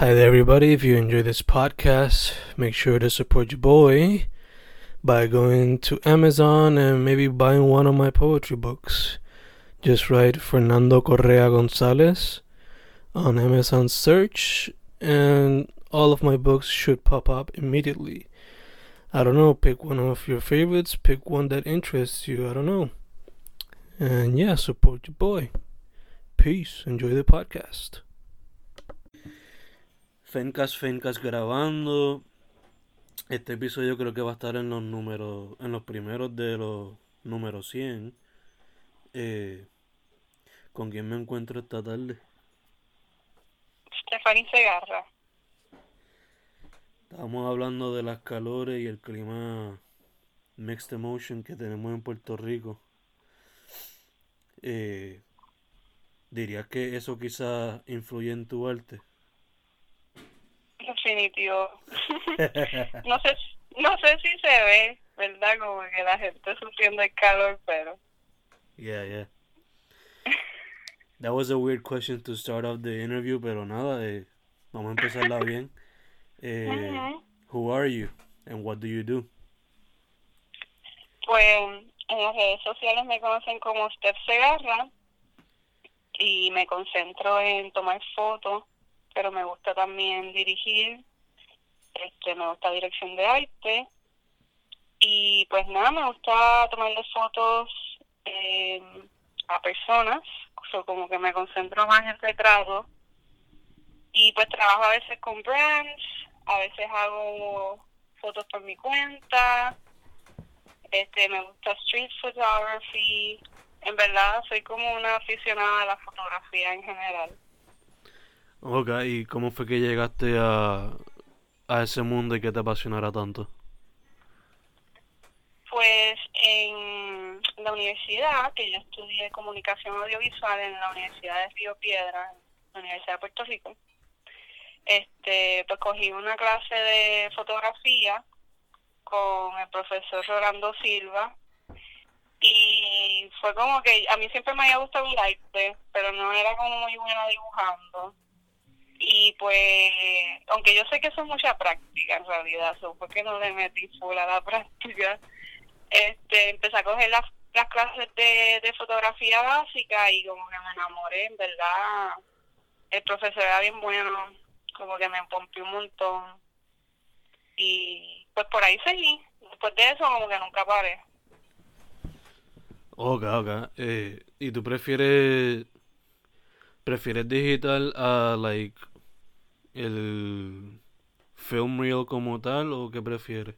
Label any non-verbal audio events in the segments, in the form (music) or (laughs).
Hi there, everybody. If you enjoy this podcast, make sure to support your boy by going to Amazon and maybe buying one of my poetry books. Just write Fernando Correa Gonzalez on Amazon search, and all of my books should pop up immediately. I don't know, pick one of your favorites, pick one that interests you. I don't know. And yeah, support your boy. Peace. Enjoy the podcast. Fencas, Fencas grabando. Este episodio creo que va a estar en los números, en los primeros de los números 100. Eh, ¿Con quién me encuentro esta tarde? Stephanie Segarra. Estábamos hablando de las calores y el clima mixed emotion que tenemos en Puerto Rico. Eh, ¿Dirías que eso quizás influye en tu arte? Definitivo. (laughs) no sé no sé si se ve, ¿verdad? Como que la gente sufriendo el calor, pero... Yeah, yeah. That was a weird question to start off the interview, pero nada, eh, vamos a empezarla bien. Eh, Who are you and what do you do? Pues en las redes sociales me conocen como Steph Segarra y me concentro en tomar fotos, pero me gusta también dirigir, este, me gusta dirección de arte. Y pues nada, me gusta tomarle fotos eh, a personas, o como que me concentro más en retrato. Y pues trabajo a veces con brands, a veces hago fotos por mi cuenta, este me gusta street photography, en verdad soy como una aficionada a la fotografía en general. Ok, ¿y cómo fue que llegaste a, a ese mundo y que te apasionara tanto? Pues en la universidad, que yo estudié comunicación audiovisual en la Universidad de Río Piedra, la Universidad de Puerto Rico, este, pues cogí una clase de fotografía con el profesor Rolando Silva y fue como que a mí siempre me había gustado el arte, pero no era como muy buena dibujando. Y pues, aunque yo sé que eso es mucha práctica en realidad, eso fue que no le metí full a la (laughs) práctica, este, empecé a coger las, las clases de, de fotografía básica y como que me enamoré, en verdad, el profesor era bien bueno, como que me pompió un montón. Y pues por ahí seguí. Después de eso como que nunca paré. Ok, ok. Eh, ¿Y tú prefieres prefieres digital a like el film reel como tal o qué prefieres?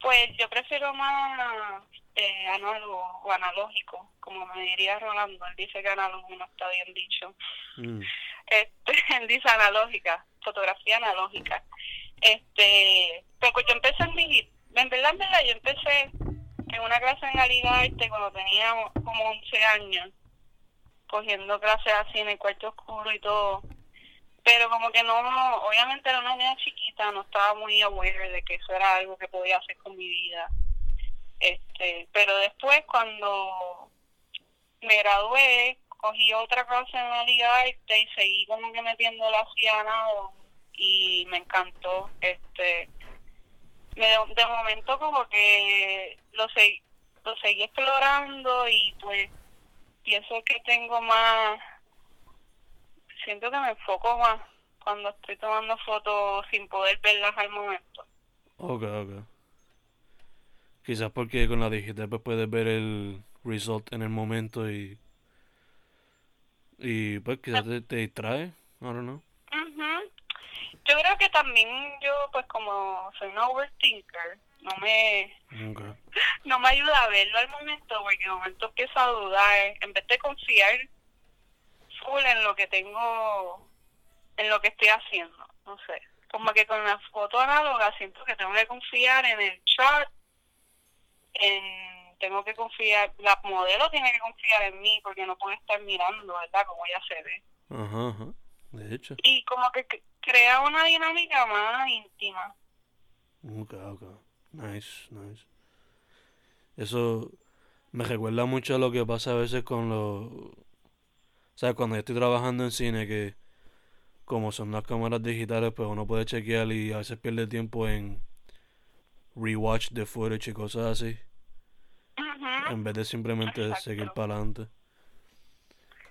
Pues yo prefiero más eh, análogo o analógico, como me diría Rolando. Él dice que análogo no está bien dicho. Mm. Este, (laughs) él dice analógica, fotografía analógica. Este, pero pues yo empecé en mi, en verdad, en verdad, yo empecé en una clase en Aligarte cuando tenía como 11 años, cogiendo clases así en el cuarto oscuro y todo. Pero como que no, obviamente era una niña chiquita, no estaba muy aware de que eso era algo que podía hacer con mi vida. Este, pero después cuando me gradué, cogí otra clase en la Liga y seguí como que metiendo la nada y me encantó. Este, me, de momento como que lo, seguí, lo seguí explorando y pues pienso que tengo más, siento que me enfoco más cuando estoy tomando fotos sin poder verlas al momento. Ok, ok. Quizás porque con la digital pues puedes ver el result en el momento y y pues quizás te, te distrae, I don't know. Yo creo que también yo, pues como soy un overthinker, no me, Ok. (laughs) no me ayuda a verlo al momento, porque de momento empiezo a dudar, en vez de confiar full en lo que tengo, en lo que estoy haciendo, no sé. Como que con la foto análoga siento que tengo que confiar en el shot, en tengo que confiar, la modelo tiene que confiar en mí, porque no puede estar mirando, ¿verdad? Como ella se ve. Ajá, ajá. De hecho. Y como que crea una dinámica más íntima. Ok, ok. Nice, nice. Eso me recuerda mucho a lo que pasa a veces con los... O sea, cuando yo estoy trabajando en cine, que como son las cámaras digitales, pues uno puede chequear y a veces pierde tiempo en rewatch de footage y cosas así. En vez de simplemente Exacto. seguir para adelante.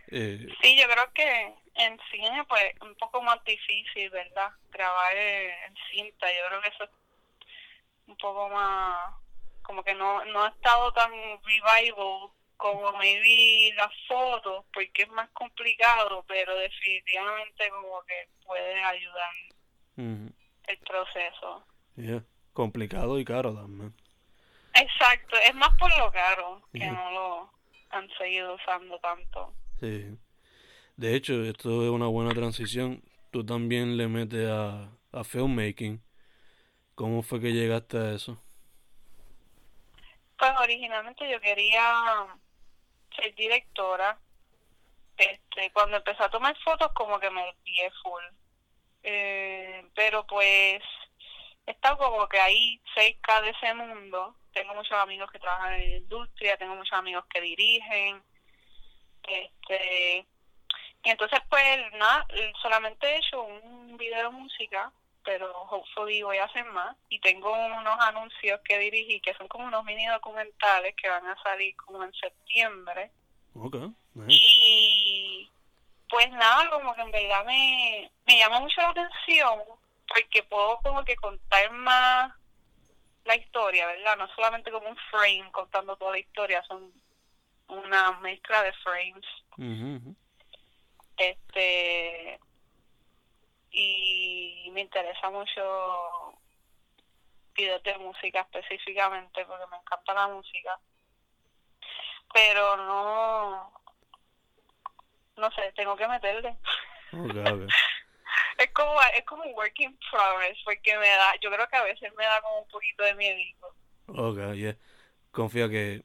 Eh, Sí, yo creo que en cine pues es un poco más difícil, ¿verdad? Grabar en cinta, yo creo que eso es un poco más, como que no, no ha estado tan revival como maybe las fotos, porque es más complicado, pero definitivamente como que puede ayudar el proceso. yeah. Complicado y caro también. Exacto, es más por lo caro, que no lo han seguido usando tanto. Sí. De hecho, esto es una buena transición. Tú también le metes a, a filmmaking. ¿Cómo fue que llegaste a eso? Pues originalmente yo quería ser directora. Este, cuando empecé a tomar fotos como que me desvié full. Eh, pero pues he estado como que ahí cerca de ese mundo. Tengo muchos amigos que trabajan en la industria, tengo muchos amigos que dirigen. Este, y entonces pues nada, solamente he hecho un video de música, pero hopefully voy a hacer más. Y tengo unos anuncios que dirigí que son como unos mini documentales que van a salir como en septiembre. Ok, nice. Y pues nada, como que en verdad me, me llama mucho la atención porque puedo como que contar más la historia, ¿verdad? No solamente como un frame contando toda la historia, son una mezcla de frames. Este y me interesa mucho videos de música específicamente porque me encanta la música. Pero no no sé, tengo que meterle. (laughs) Es como es como un work in progress porque me da yo creo que a veces me da como un poquito de miedo Ok, yeah. Confía que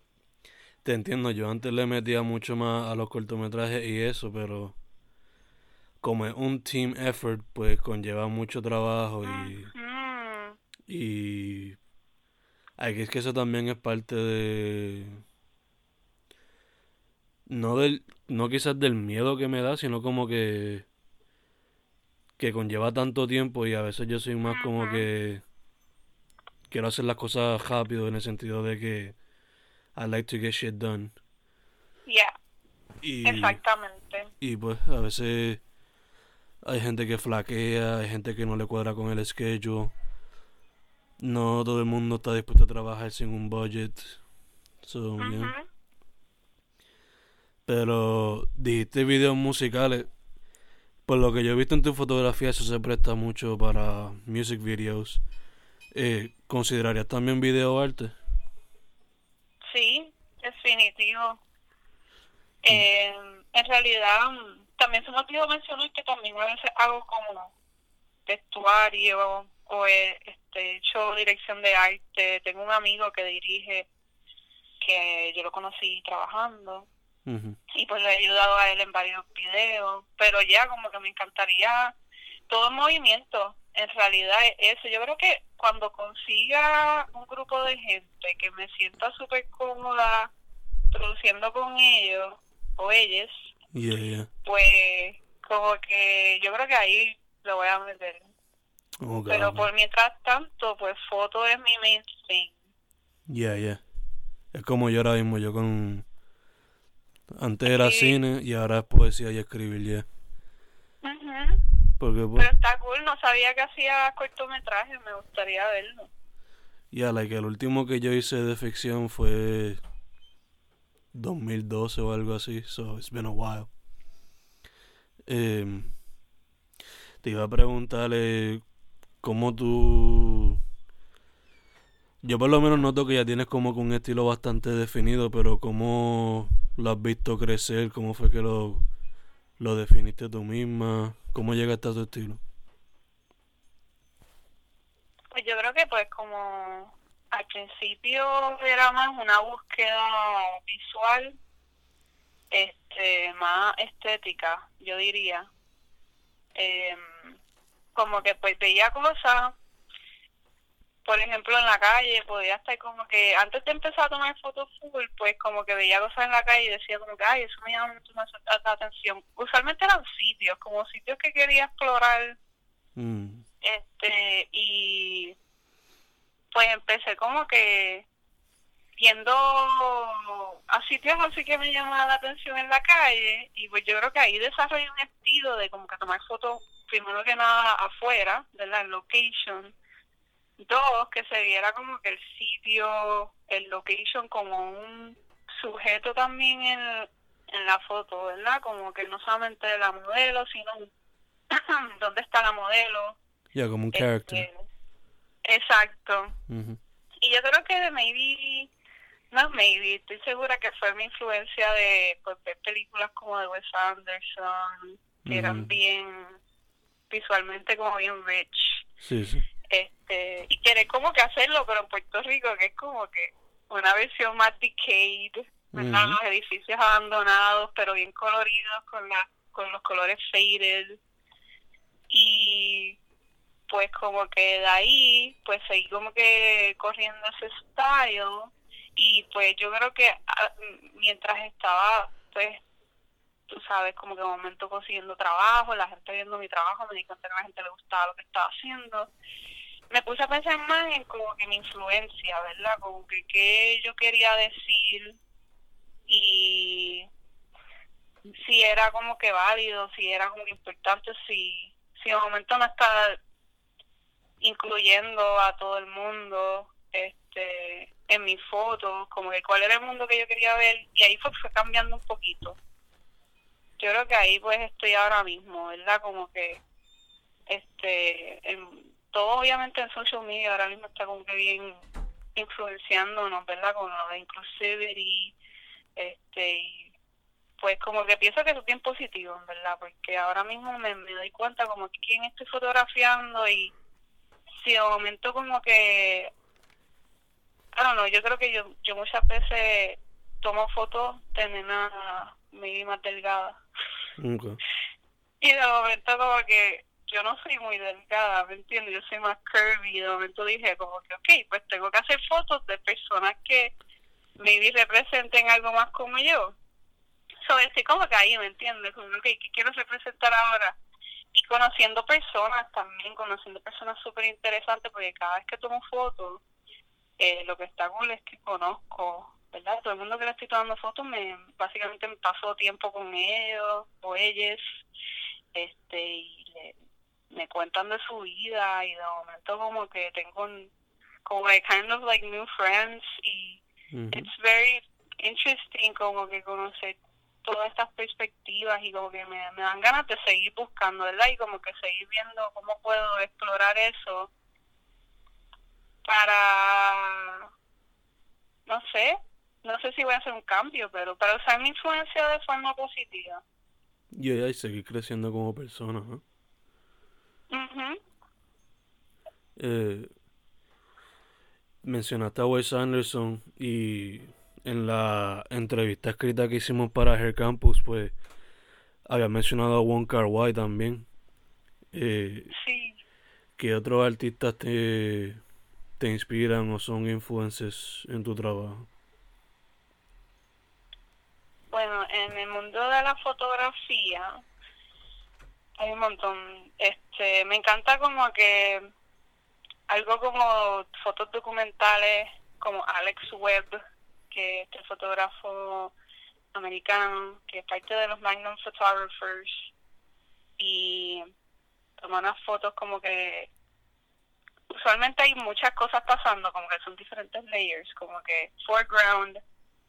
te entiendo. Yo antes le metía mucho más a los cortometrajes y eso, pero como es un team effort, pues conlleva mucho trabajo y, Mm, y aquí es que eso también es parte de no del no quizás del miedo que me da, sino como que que conlleva tanto tiempo y a veces yo soy más como que quiero hacer las cosas rápido en el sentido de que I like to get shit done. yeah, Y, exactamente. y pues a veces hay gente que flaquea, hay gente que no le cuadra con el schedule. No todo el mundo está dispuesto a trabajar sin un budget. So, yeah. Pero dijiste videos musicales. Por lo que yo he visto en tu fotografía, eso se presta mucho para music videos. Eh, ¿Considerarías también video arte? Sí, definitivo. Eh, en realidad, mm, también se me olvidó mencionar que también a veces hago como vestuario o he este, hecho dirección de arte. Tengo un amigo que dirige, que yo lo conocí trabajando y pues le he ayudado a él en varios videos, pero ya como que me encantaría todo el movimiento, en realidad es eso. Yo creo que cuando consiga un grupo de gente que me sienta súper cómoda produciendo con ellos o ellos, Yeah, yeah. pues como que yo creo que ahí lo voy a meter. Pero por mientras tanto, pues foto es mi mainstream. Yeah, yeah. Es como yo ahora mismo, yo con... Antes era cine y ahora es poesía y escribir, yeah. Ujú. Porque pues, Pero está cool, no sabía que hacía cortometrajes, me gustaría verlo. yeah, like el último que yo hice de ficción fue 2012 o algo así, so it's been a while. Em, te iba a preguntar eh, cómo tú... Yo por lo menos noto que ya tienes como que un estilo bastante definido, pero cómo lo has visto crecer, cómo fue que lo, lo definiste tú misma, cómo llegaste a tu estilo. Pues yo creo que pues como al principio era más una búsqueda visual, este, más estética, yo diría. Em, como que pues veía cosas por ejemplo, en la calle, podía estar como que, antes de empezar a tomar fotos full, pues como que veía cosas en la calle y decía como que, ay, eso me llama mucho más la atención. Usualmente eran sitios, como sitios que quería explorar. Mm. Este, y pues empecé como que yendo a sitios así que me llamaban la atención en la calle y pues yo creo que ahí desarrollé un estilo de como que tomar fotos primero que nada afuera, de la location Dos, que se viera como que el sitio, el location como un sujeto también en, en la foto, ¿verdad? Como que no solamente la modelo, sino (clears throat) dónde está la modelo. Ya, como un character. Exacto. Y yo creo que de maybe, no maybe, estoy segura que fue mi influencia de pues, ver películas como de Wes Anderson, que eran bien, visualmente como bien rich. Sí, sí. Este y quiere como que hacerlo pero en Puerto Rico que es como que una versión más decayed los edificios abandonados pero bien coloridos con la con los colores faded. Y pues como que de ahí pues seguí como que corriendo ese style y pues yo creo que ah, mientras estaba pues tú sabes como que de momento consiguiendo trabajo la gente viendo mi trabajo me di cuenta que a la gente le gustaba lo que estaba haciendo me puse a pensar más en como que mi influencia, ¿verdad? Como que qué yo quería decir y si era como que válido, si era como que importante, si, si un momento no estaba incluyendo a todo el mundo este en mis fotos, como que cuál era el mundo que yo quería ver y ahí fue, fue cambiando un poquito. Yo creo que ahí pues estoy ahora mismo, ¿verdad? Como que este todo obviamente en social media ahora mismo está como que bien influenciándonos, ¿verdad? Con lo de inclusivity, este, y pues como que pienso que es bien positivo, ¿verdad? Porque ahora mismo me, doy cuenta como que quién estoy fotografiando y si de momento como que, I don't know, yo creo que yo, yo muchas veces tomo fotos de nena maybe más delgada. (laughs) Y de momento como que yo no soy muy delgada, ¿me entiendes? Yo soy más curvy. De momento dije como que, ok, pues tengo que hacer fotos de personas que maybe representen algo más como yo. So, estoy como que ahí, ¿me entiendes? Como, ok, ¿qué quiero representar ahora? Y conociendo personas también, conociendo personas súper interesantes, porque cada vez que tomo fotos, eh, lo que está cool es que conozco, ¿verdad? Todo el mundo que le estoy tomando fotos, me básicamente me paso tiempo con ellos o ellas, este, y le, me cuentan de su vida y de momento como que tengo un, como like kind of like new friends y it's very interesting como que conocer todas estas perspectivas y como que me, me dan ganas de seguir buscando, ¿verdad? Y como que seguir viendo cómo puedo explorar eso para, no sé, no sé si voy a hacer un cambio, pero para usar mi influencia de forma positiva. Y, y seguir creciendo como persona, ¿no? eh, mencionaste a Wes Anderson y en la entrevista escrita que hicimos para Her Campus, pues había mencionado a Wong Kar Wai también. Eh, sí. ¿Qué otros artistas te, te inspiran o son influencias en tu trabajo? Bueno, en el mundo de la fotografía, hay un montón. Este, me encanta como que algo como fotos documentales como Alex Webb, que es el fotógrafo americano, que es parte de los Magnum Photographers y toma unas fotos como que usualmente hay muchas cosas pasando, como que son diferentes layers, como que foreground,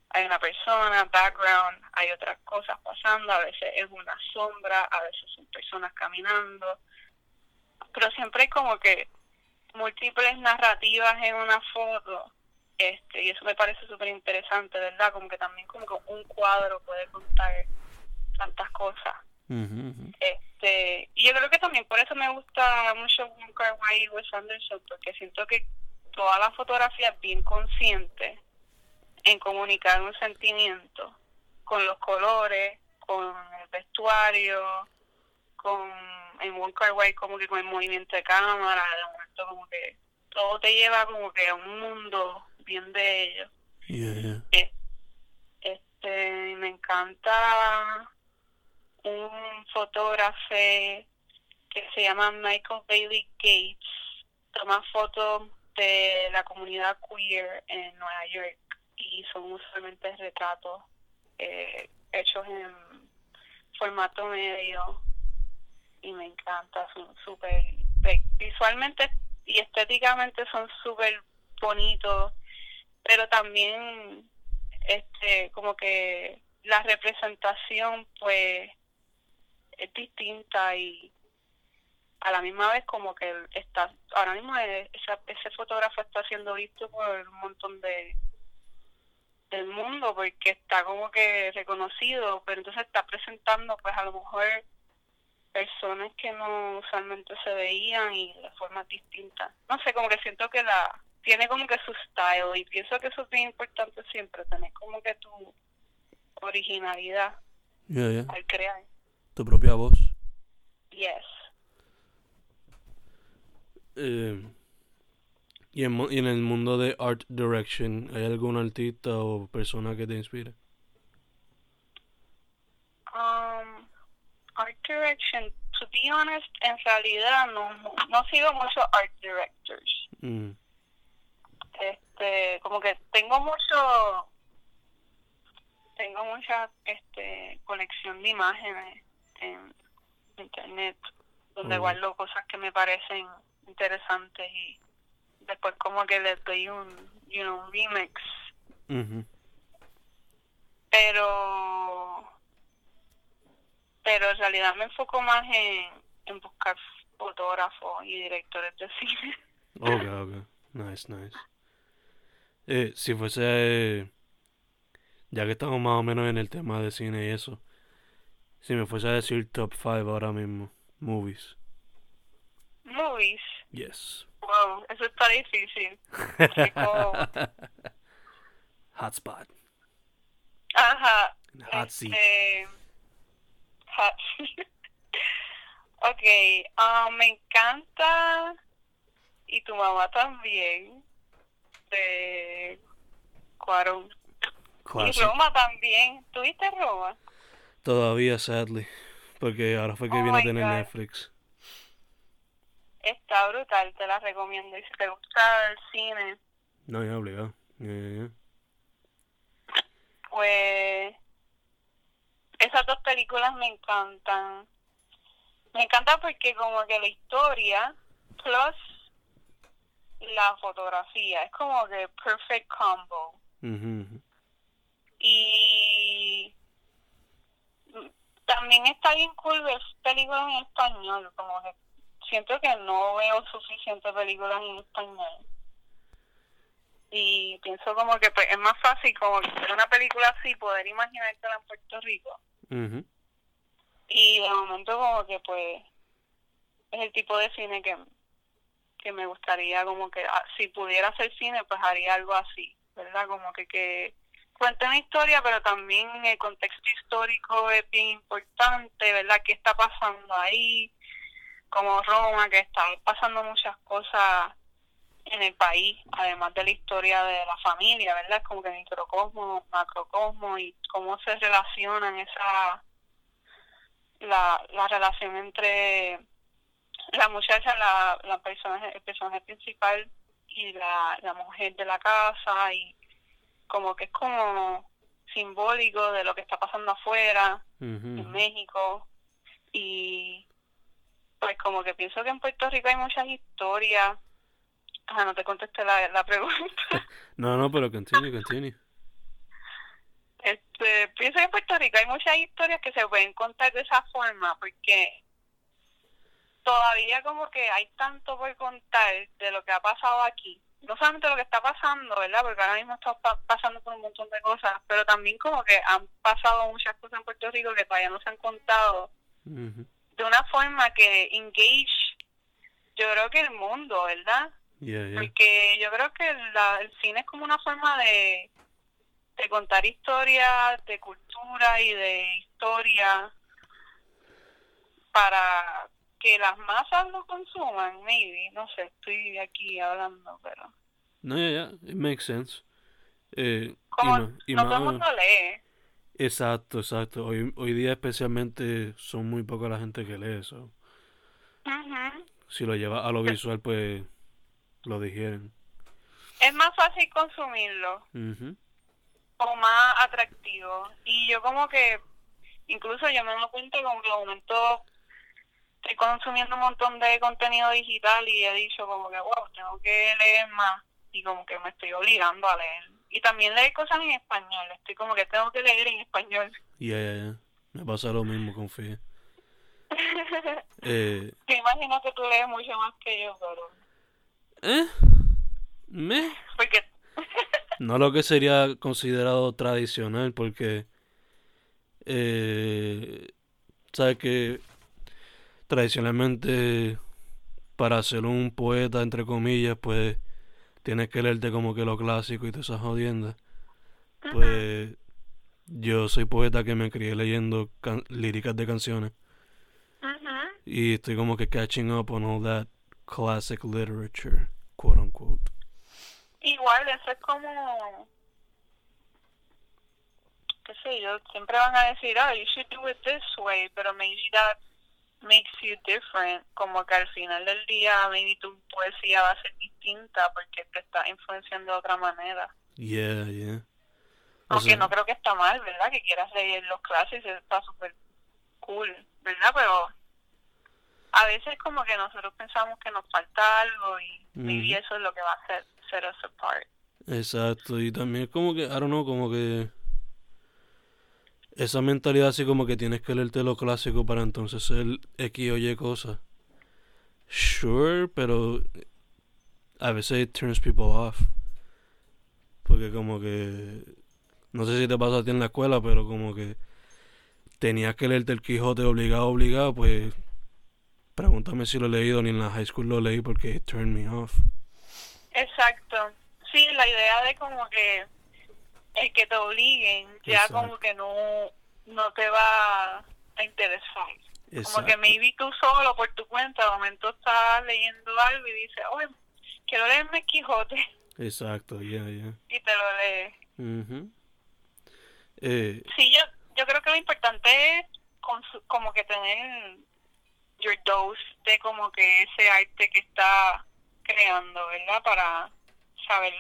hay una persona, background, hay otras cosas pasando, a veces es una sombra, a veces son personas caminando, pero siempre hay como que múltiples narrativas en una foto, este, y eso me parece súper interesante, ¿verdad? Como que también como que un cuadro puede contar tantas cosas. Este, y yo creo que también por eso me gusta mucho Wong y Wes Anderson, porque siento que toda la fotografía es bien consciente en comunicar un sentimiento con los colores, con el vestuario, con en One Car Way como que con el movimiento de cámara, de momento como que todo te lleva como que a un mundo bien de ellos. Yeah, yeah. Eh, Este, me encanta un fotógrafo que se llama Michael Bailey Gates. Toma fotos de la comunidad queer en Nueva York y son usualmente retratos eh, hechos en formato medio y me encanta, son súper, visualmente y estéticamente son súper bonitos, pero también este como que la representación pues es distinta y a la misma vez como que está ahora mismo e- esa- ese fotógrafo está siendo visto por un montón de del mundo porque está como que reconocido pero entonces está presentando pues a lo mejor personas que no usualmente se veían y de formas distintas no sé como que siento que la tiene como que su style y pienso que eso es bien importante siempre tener como que tu originalidad Yeah, yeah. al crear Tu propia voz. yes Eh, y, en, y en el mundo de art direction, ¿hay algún artista o persona que te inspire? Um, art direction, to be honest, en realidad no, no sigo mucho art directors. Mm. Este, como que tengo mucho, tengo mucha, este, colección de imágenes en internet, donde Oh. guardo cosas que me parecen interesantes y después como que les doy un, you know, un remix. Pero pero en realidad me enfoco más en, en buscar fotógrafos y directores de cine. Ok, ok. Nice, nice. Eh, si fuese, eh, ya que estamos más o menos en el tema de cine y eso, si me fuese a decir top 5 ahora mismo, movies. Movies, Yes. wow, eso está difícil. (laughs) Hotspot. ajá. Hot seat. este, hot (laughs) ok, ah, me encanta y tu mamá también de Cuarón. Y. Roma también. ¿Tuviste Roma? Todavía, sadly. Porque ahora fue que Oh viene a tener God. Netflix. Está brutal, te la recomiendo. Y si te gusta el cine, No, ya obligado. Yeah, yeah, yeah. pues esas dos películas me encantan. Me encanta porque como que la historia plus la fotografía es como que perfect combo. Y también está bien cool ver películas en español, como que siento que no veo suficientes películas en español. Y pienso como que pues, es más fácil como que ver una película así, poder imaginártela en Puerto Rico. Y de momento como que pues es el tipo de cine que, que me gustaría como que ah, si pudiera hacer cine pues haría algo así, ¿verdad? Como que que cuente una historia pero también el contexto histórico es bien importante, ¿verdad? ¿Qué está pasando ahí? Como Roma, que está pasando muchas cosas en el país, además de la historia de la familia, ¿verdad? Como que microcosmo, macrocosmo y cómo se relacionan esa la, la relación entre la muchacha, la, la personaje, el personaje principal y la, la mujer de la casa y como que es como simbólico de lo que está pasando afuera, en. México y pues como que pienso que en Puerto Rico hay muchas historias. Ajá, no te contesté la, la pregunta. (laughs) No, no, pero continue, continue. Este, pienso que en Puerto Rico hay muchas historias que se pueden contar de esa forma porque todavía como que hay tanto por contar de lo que ha pasado aquí. No solamente lo que está pasando, ¿verdad? Porque ahora mismo estamos pa- pasando por un montón de cosas, pero también como que han pasado muchas cosas en Puerto Rico que todavía no se han contado de una forma que engage, yo creo que el mundo, ¿verdad? Yeah, yeah. Porque yo creo que la- el cine es como una forma de, de contar historias, de cultura y de historia para que las masas lo consuman, maybe, no sé, estoy aquí hablando, pero... No, ya, ya, it makes sense. Eh, Como y ma- y no todo el mundo lee. Exacto, exacto. Hoy, hoy día especialmente son muy poca la gente que lee eso. Si lo lleva a lo visual, pues lo digieren. Es más fácil consumirlo Ujú. o más atractivo. Y yo como que, incluso yo me doy cuenta como que momento estoy consumiendo un montón de contenido digital y he dicho como que, wow, tengo que leer más y como que me estoy obligando a leer. Y también leer cosas en español, estoy como que tengo que leer en español. Ya, ya, ya. Me pasa lo mismo con Fie. (laughs) Eh, Me imagino que tú lees mucho más que yo, pero... ¿eh? ¿Me? Porque... (laughs) No lo que sería considerado tradicional, porque, eh, sabes que tradicionalmente para ser un poeta, entre comillas, pues tienes que leerte como que lo clásico y todas esas jodiendas. Pues yo soy poeta que me crié leyendo líricas de canciones y estoy como que catching up on all that classic literature, quote unquote. Igual, eso es como, qué sé yo, siempre van a decir, oh, you should do it this way, pero maybe that makes you different, como que al final del día maybe tu poesía va a ser distinta porque te está influenciando de otra manera. Yeah, yeah. O Aunque sea, no creo que está mal, ¿verdad? Que quieras leer los clásicos, está súper cool, ¿verdad? Pero a veces como que nosotros pensamos que nos falta algo y maybe eso es lo que va a hacer set us apart. Exacto, y también como que, I don't know, como que esa mentalidad así como que tienes que leerte lo clásico para entonces ser X o Y cosa. Sure, pero a veces it turns people off. Porque como que, no sé si te pasa a ti en la escuela, pero como que tenías que leerte el Quijote obligado, obligado, pues pregúntame si lo he leído, ni en la high school lo leí porque it turned me off. Exacto. Sí, la idea de como que el que te obliguen ya Exacto. como que no, no te va a interesar. Como que maybe tú solo por tu cuenta de momento estás leyendo algo y dices, oye, quiero leerme Quijote Exacto, yeah, yeah. y te lo lees. Eh, Sí, yo, yo creo que lo importante es como que tener your dose de como que ese arte que está creando, ¿verdad? Para saber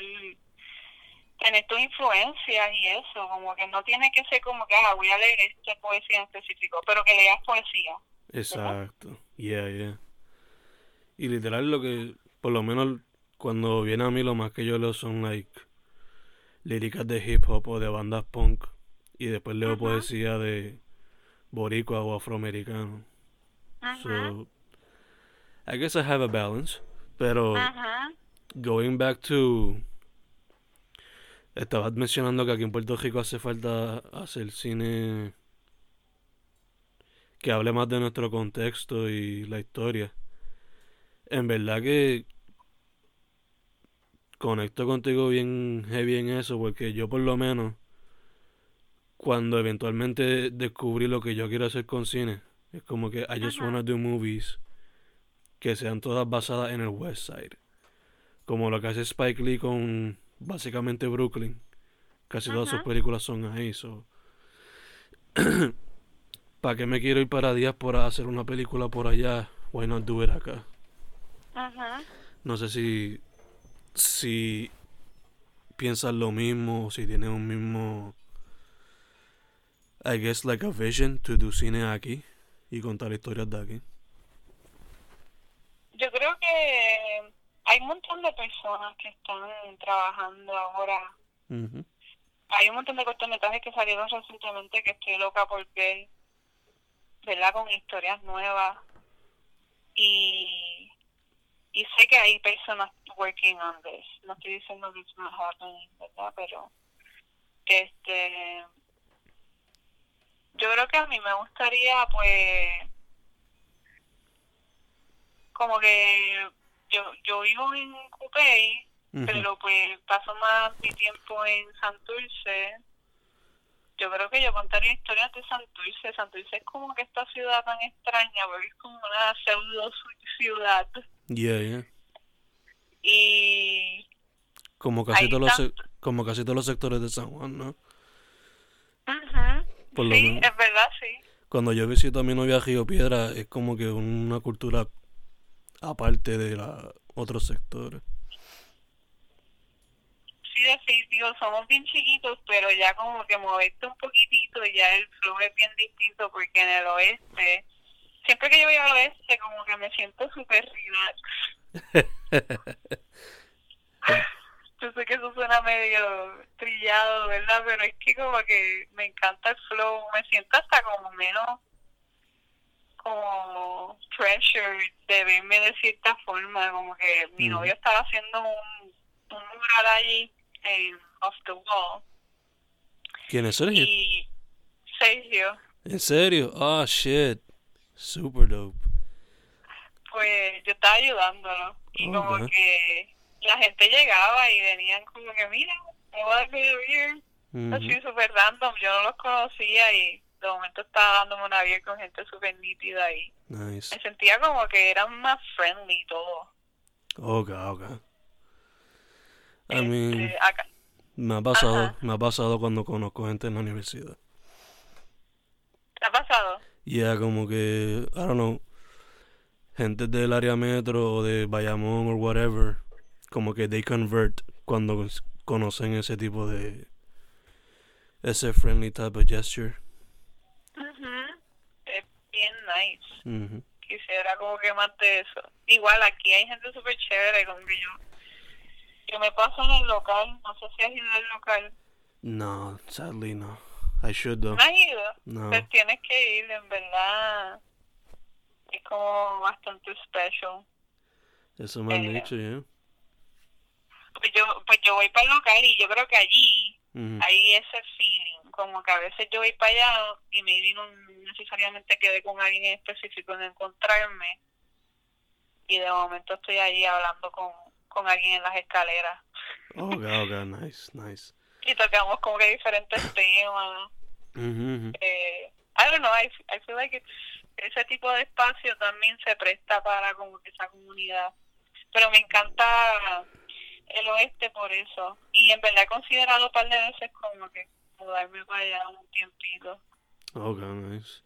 tener tus influencias y eso, como que no tiene que ser como que, ah, voy a leer esta poesía en específico, pero que leas poesía. exacto, yeah, yeah. Y literal lo que, por lo menos cuando viene a mí lo más que yo leo son like líricas de hip hop o de bandas punk y después leo poesía de boricua o afroamericano. Ujú, So I guess I have a balance, pero going back to estabas mencionando que aquí en Puerto Rico hace falta hacer cine que hable más de nuestro contexto y la historia. En verdad que conecto contigo bien heavy en eso porque yo por lo menos cuando eventualmente descubrí lo que yo quiero hacer con cine, es como que I just wanna do movies que sean todas basadas en el West Side. Como lo que hace Spike Lee con básicamente Brooklyn. Casi todas sus películas son ahí. So. (clears throat) ¿Para qué me quiero ir para diáspora a hacer una película por allá? Why not do it acá? No sé si, si piensas lo mismo o si tienes un mismo, I guess like a vision to do cine aquí y contar historias de aquí. Yo creo que hay un montón de personas que están trabajando ahora hay un montón de cortometrajes que salieron recientemente que estoy loca por ver, ¿verdad? Con historias nuevas. Y, y sé que hay personas working on this. No estoy diciendo que it's not happening, ¿verdad? Pero, este, yo creo que a mí me gustaría, pues, como que yo, yo vivo en Coupey, Ujú. pero pues paso más mi tiempo en Santurce yo creo que yo contaría historias de Santurce. Santurce es como que esta ciudad tan extraña, porque es como una pseudo ciudad. Yeah, yeah. Y Como casi, todos los, como casi todos los sectores de San Juan, ¿no? Por lo sí, es verdad, sí. Cuando yo visito a mi novia Río Piedra, es como que una cultura aparte de la otros sectores. Sí, definitivo, somos bien chiquitos, pero ya como que moverte un poquitito ya el flow es bien distinto porque en el oeste, siempre que yo voy al oeste como que me siento súper relax. (laughs) Yo sé que eso suena medio trillado, ¿verdad? Pero es que como que me encanta el flow, me siento hasta como menos como pressure de verme de cierta forma, como que mi novio estaba haciendo un, un mural allí en Off the Wall ¿Quién es Sergio? y Sergio, ¿En serio? Ah, shit. Super dope. pues yo estaba ayudándolo y como que la gente llegaba y venían como que mira, me voy a ver así súper random, yo no los conocía y de momento estaba dándome una beer con gente súper nítida y Nice. me sentía como que eran más friendly y todo. Ok, ok. I mean, Este, acá. me ha pasado, Ajá. me ha pasado cuando conozco gente en la universidad. ¿Te ha pasado? Yeah, como que, I don't know, gente del área metro o de Bayamón o whatever, como que they convert cuando conocen ese tipo de, ese friendly type of gesture. Bien nice. Ujú. Quisiera como que más de eso. Igual aquí hay gente súper chévere, como que yo, yo me paso en el local, no sé si has ido al local. No, sadly no. I should though. ¿No has ido? No. Pues tienes que ir, en verdad. Es como bastante special. Eso me han eh, dicho, yeah. Pues yo, pues yo voy para el local y yo creo que allí Ujú. hay ese feeling, como que a veces yo voy para allá y maybe no necesariamente quedé con alguien en específico en encontrarme y de momento estoy allí hablando con, con alguien en las escaleras Ok, ok, nice, nice. (laughs) y tocamos como que diferentes (laughs) temas. Ujú, ujú. Eh, I don't know, I, I feel like it's- ese tipo de espacio también se presta para como que esa comunidad. Pero me encanta el oeste por eso. Y en verdad he considerado un par de veces como que mudarme para allá un tiempito. Ok, nice.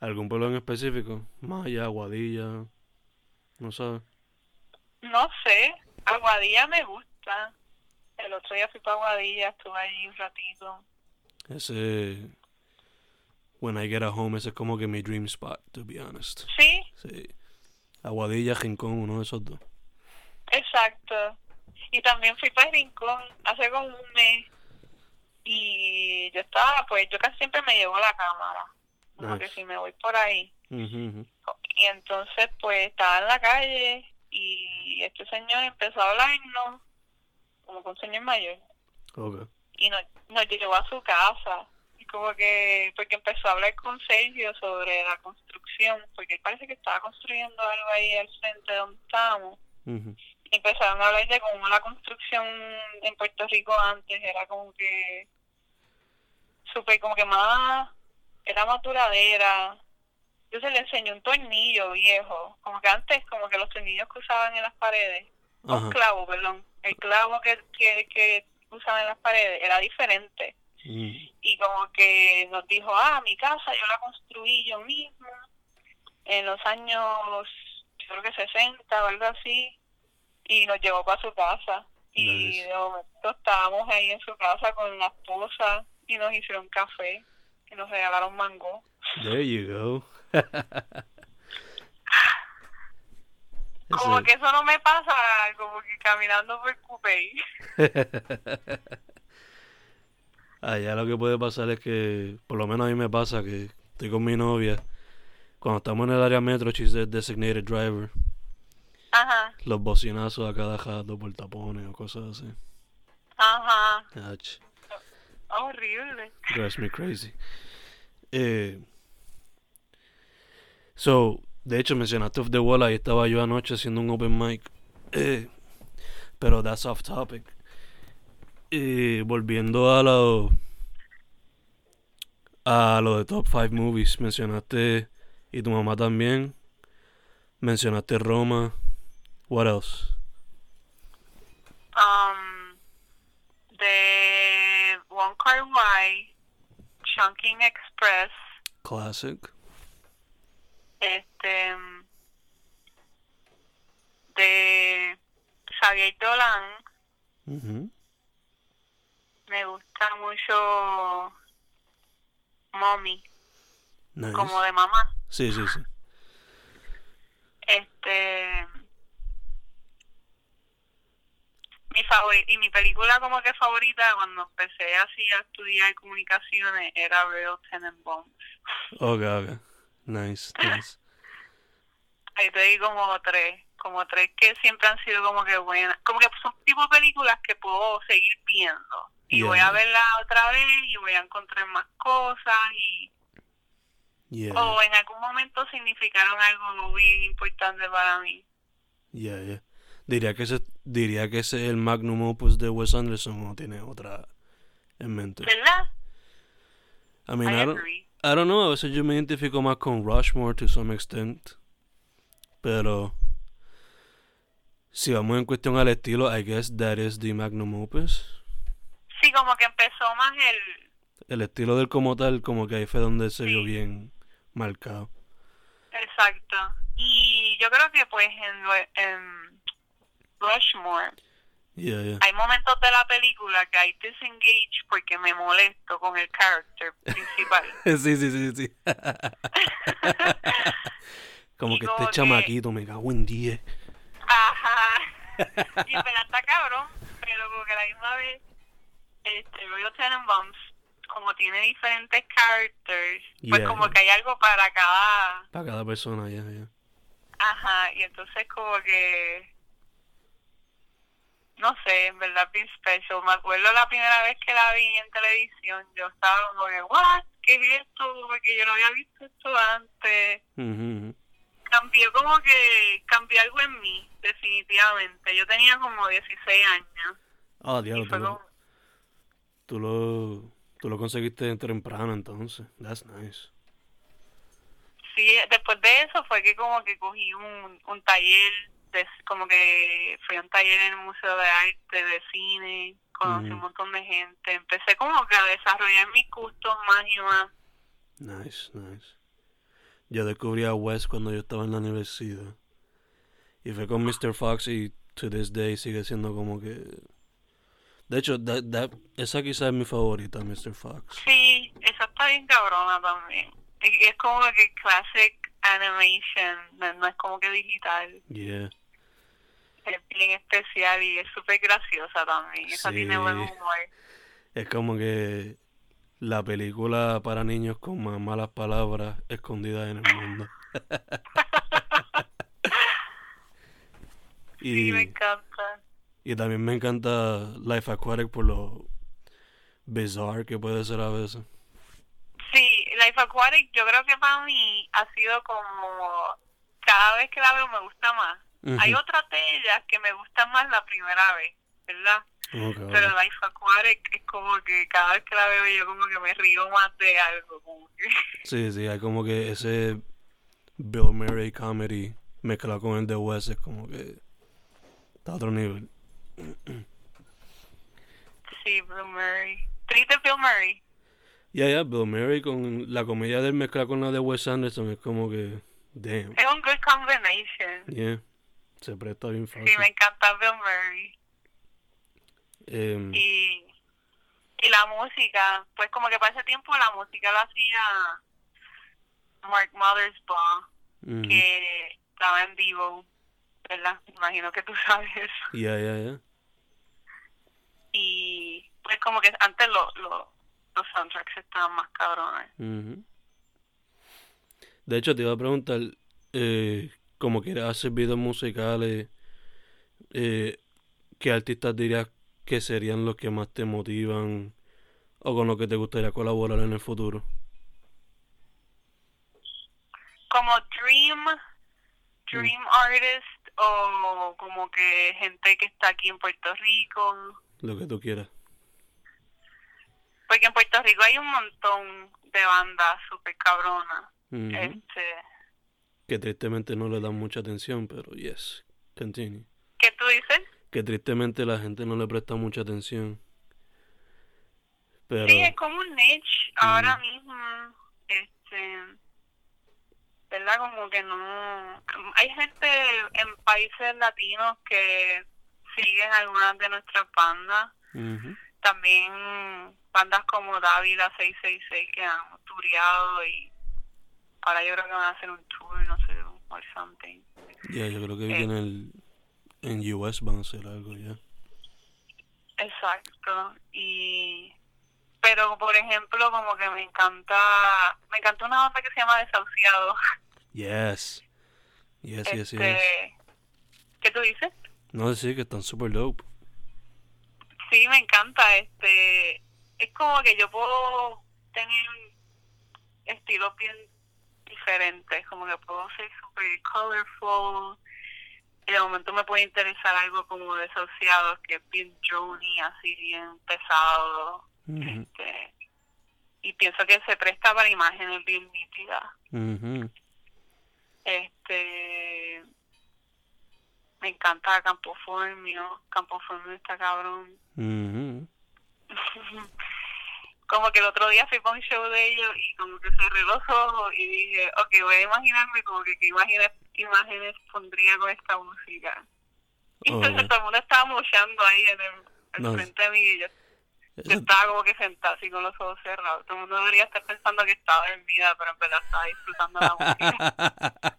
¿Algún pueblo en específico? Maya, Aguadilla, no sabes. No sé, Aguadilla me gusta. El otro día fui para Aguadilla, estuve allí un ratito. Ese, when I get a home, ese es como que mi dream spot, to be honest. Sí, Sí. Aguadilla, Rincón, uno de esos dos. exacto. Y también fui para Rincón hace como un mes. Y yo estaba, pues yo casi siempre me llevo la cámara. Como Nice. que si me voy por ahí. Y entonces, pues estaba en la calle y este señor empezó a hablarnos, como con un señor mayor. Ok. y nos, nos llevó a su casa y como que porque empezó a hablar con Sergio sobre la construcción porque él parece que estaba construyendo algo ahí al frente de donde estábamos y empezaron a hablar de cómo la construcción en Puerto Rico antes era como que súper como que más era más duradera entonces le enseñó un tornillo viejo como que antes como que los tornillos que usaban en las paredes un Ajá. clavo perdón el clavo que, que, que usaban en las paredes era diferente Mm. y como que nos dijo, ah, mi casa yo la construí yo mismo en los años, yo creo que 60 o algo así, y nos llevó para su casa. Y Nice. de momento estábamos ahí en su casa con la esposa y nos hicieron café y nos regalaron mango. There you go. (laughs) Como que eso no me pasa, como que caminando por Coupé. (laughs) Allá lo que puede pasar es que, por lo menos a mí me pasa que estoy con mi novia. Cuando estamos en el área metro, she's the designated driver. Ajá, Los bocinazos a cada rato por tapones o cosas así. ajá, Ach, horrible. drives me crazy. Eh, so, de hecho, mencionaste Off the Wall, ahí estaba yo anoche haciendo un open mic. Eh, pero that's off topic. Y volviendo a lo, a lo de top 5 movies. Mencionaste, y tu mamá también. Mencionaste Roma. What else? Um, de One Car Y, Chunking Express, Classic. este, de Xavier Dolan, Ujú. me gusta mucho Mommy, Nice. como de mamá. Sí, sí, sí. Este, mi favorita, y mi película como que favorita cuando empecé así a estudiar comunicaciones era Real Tenenbaums. Ok, ok. Nice, nice. (laughs) Ahí te di como tres, como tres que siempre han sido como que buenas, como que son tipo de películas que puedo seguir viendo. Y Yeah. voy a verla otra vez y voy a encontrar más cosas y Yeah, o en algún momento significaron algo muy importante para mí. yeah, yeah. Diría que ese, diría que ese es el magnum opus de Wes Anderson o tiene otra en mente. ¿Verdad? I mean, I I don't. I don't know, a veces yo me identifico más con Rushmore to some extent. Pero si vamos en cuestión al estilo, I guess that is the magnum opus. Sí, como que empezó más el... El estilo del como tal, como que ahí fue donde se vio bien marcado. Exacto. Y yo creo que pues en Rushmore Yeah, yeah. hay momentos de la película que hay disengage porque me molesto con el character principal. (laughs) Sí, sí, sí, sí. (laughs) como que como este que- chamaquito me cago en 10. Ajá. (laughs) Y en verdad está cabrón, pero como que la misma vez, este, Royal Tenenbaums, como tiene diferentes characters, pues como que hay algo para cada... Para cada persona, ya, ya. Ajá, y entonces como que... No sé, en verdad bien special. Me acuerdo la primera vez que la vi en televisión, yo estaba como que, ¿what? ¿Qué es esto? Porque yo no había visto esto antes. Ujú. Cambió como que, cambió algo en mí, definitivamente. Yo tenía como 16 años. Ah, Y diablo, tú como, tú lo, tú lo conseguiste temprano entonces. That's nice. sí, después de eso fue que como que cogí un, un taller, de, como que fui a un taller en el Museo de Arte, de cine, conocí un montón de gente. Empecé como que a desarrollar mis gustos más y más. Nice, nice. Yo descubrí a Wes cuando yo estaba en la universidad. Y fue con Mr. Fox y to this day sigue siendo como que... De hecho, that, that- esa quizás es mi favorita, Mr. Fox. Sí, esa está bien cabrona también. Es como que classic animation, no, no es como que digital. Yeah. Es bien especial y es súper graciosa también. Esa Sí. tiene buen humor. Es como que la película para niños con más malas palabras escondidas en el mundo. (laughs) Sí, me y, encanta. y también me encanta Life Aquatic por lo bizarre que puede ser a veces. Sí, Life Aquatic yo creo que para mí ha sido como... Cada vez que la veo me gusta más. Hay otras de ellas que me gustan más la primera vez, ¿verdad? Ok, ok. Pero Life Aquatic es como que cada vez que la veo yo como que me río más de algo. Como que... (laughs) Sí, sí, hay como que ese Bill Murray comedy mezclado con el de Wes es como que está a otro nivel. Sí, Bill Murray. ¿Triste Bill Murray? Ya, ya, Bill Murray con la comedia del mezclada con la de Wes Anderson es como que, damn, Es un good combination. yeah, se presta bien fácil. Sí, me encanta Bill Murray. Em, Y, y la música, pues como que para ese tiempo la música la hacía Mark Mothersbaugh, ujú. que estaba en vivo, ¿verdad? Imagino que tú (laughs) sabes. Ya, ya, ya. Y pues como que antes lo, lo- los soundtracks estaban más cabrones. De hecho, te iba a preguntar, eh, como quieres hacer videos musicales, eh, ¿qué artistas dirías que serían los que más te motivan o con los que te gustaría colaborar en el futuro? Como Dream, Dream Artist o como que gente que está aquí en Puerto Rico. Lo que tú quieras. Porque en Puerto Rico hay un montón de bandas super cabronas. Este, Que tristemente no le dan mucha atención, pero yes, continue. ¿Qué tú dices? Que tristemente la gente no le presta mucha atención. Pero, Sí, es como un niche ahora mismo. Este, ¿verdad? Como que no. Hay gente en países latinos que siguen algunas de nuestras bandas. También bandas como Dávila 666 que han tureado y ahora yo creo que van a hacer un tour, no sé, or something. Ya, yo creo que Eh. en el en US van a hacer algo ya. Exacto. Y pero por ejemplo como que me encanta me encanta una banda que se llama Desahuciado. Yes. Yes, yes, yes. este, ¿Qué tú dices? No, sí, que están super dope. Sí, me encanta. Este, es como que yo puedo tener estilos bien diferentes, como que puedo ser super colorful. Y de momento me puede interesar algo como Desahuciados, que es bien drony, así bien pesado. Este, y pienso que se presta para imágenes bien nítidas. Ujú. Este, me encanta Campo Formio. Campo Formio está cabrón. Ujú. (laughs) como que el otro día fui para un show de ellos y como que cerré los ojos y dije, ok, voy a imaginarme como que qué imágenes, imágenes pondría con esta música. Y Oh, entonces (laughs) ya. todo el mundo estaba mochando ahí en el, al No. frente de mí y yo, estaba como que sentada así con los ojos cerrados. Todo el mundo debería estar pensando que estaba dormida, pero en verdad estaba disfrutando la música. (laughs)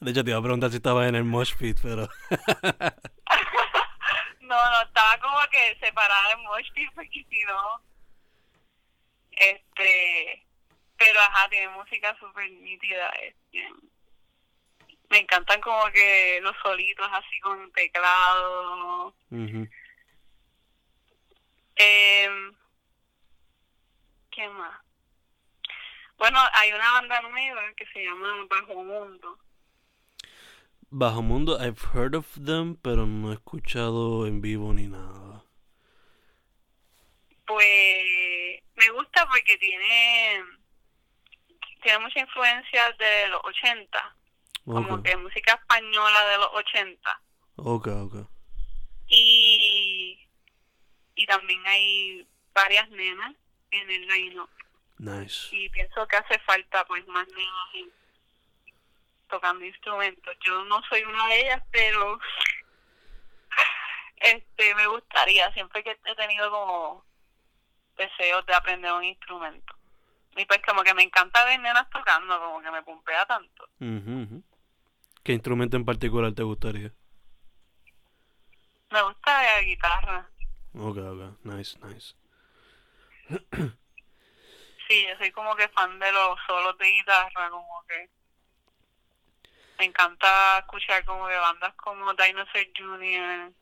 De hecho, te iba a preguntar si estaba en el mosh pit, pero... (laughs) No, no, estaba como que separada de Mosh Pit, porque si no. Este. Pero ajá, tiene música súper nítida. este. Me encantan como que los solitos así con teclado. Eh, ¿Qué más? Bueno, hay una banda nueva que se llama Bajo Mundo. Bajo Mundo, I've heard of them, pero no he escuchado en vivo ni nada. Pues me gusta porque tiene tiene mucha influencia de los 80, como que música española de los 80. ok, ok. Y, y también hay varias nenas en el line Nice. y pienso que hace falta pues más nenas en- tocando instrumentos. Yo no soy una de ellas, pero (laughs) este me gustaría, siempre que he tenido como deseos de aprender un instrumento. Y pues como que me encanta ver nenas tocando, como que me pumpea tanto. Ujú. ¿Qué instrumento en particular te gustaría? Me gusta la guitarra. Ok, ok. Nice, nice. Sí, yo soy como que fan de los solos de guitarra, como que me encanta escuchar como de bandas como Dinosaur Jr.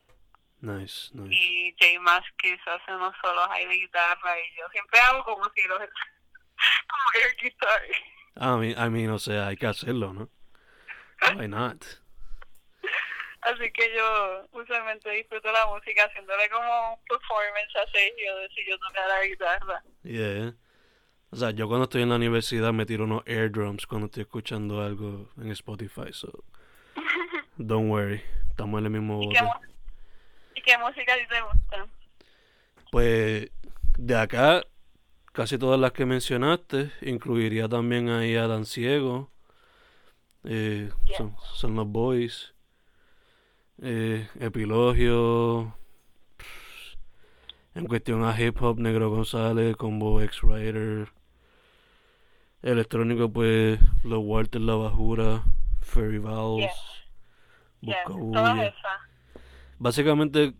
Nice, nice. y J Mascis hacen unos solos ahí de guitarra y yo siempre hago como si los (laughs) como que el guitar. I mean, I mean, o sea, hay que hacerlo, ¿no? Why not? Así que yo usualmente disfruto la música haciéndole como un performance a Sergio de si yo tocara la guitarra. Yeah. O sea, yo cuando estoy en la universidad me tiro unos air drums cuando estoy escuchando algo en Spotify, so (laughs) don't worry, estamos en el mismo ¿Y qué, bote. Mu- ¿Y qué música a ti te gusta? Pues de acá, casi todas las que mencionaste, incluiría también ahí a Dan Ciego, eh, Yeah. son, son los Boys, eh, Epilogio, en cuestión a hip hop, Negro González, Combo X-Rider, electrónico pues los Walter La Bajura, Fairy Valves, Yeah, todas esas. Básicamente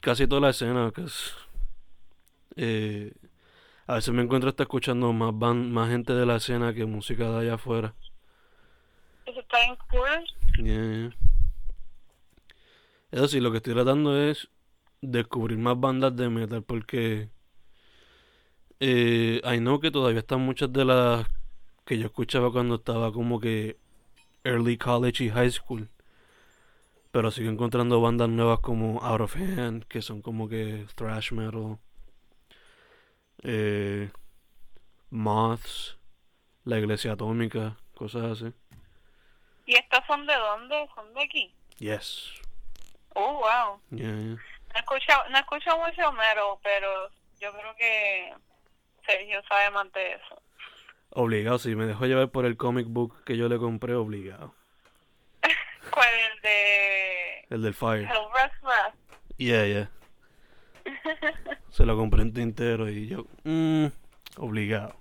casi toda la escena que es eh, a veces me encuentro hasta escuchando más ban- más gente de la escena que música de allá afuera. Eso está en cool. Yeah, yeah. Eso sí, lo que estoy tratando es descubrir más bandas de metal porque eh, I know que todavía están muchas de las que yo escuchaba cuando estaba como que early college y high school. Pero sigo encontrando bandas nuevas como Out of Hand, que son como que thrash metal. eh, Moths, La Iglesia Atómica, cosas así. ¿Y estas son de dónde? ¿Son de aquí? Yes. Oh, wow. Yeah, yeah. No escucho, no escucho mucho mero, pero yo creo que Sergio sabe más de eso. Obligado, si me dejó llevar por el comic book que yo le compré, obligado. ¿Cuál? El de El del Fire. Wrath. Yeah, yeah. (laughs) Se lo compré en tintero y yo, mm, obligado.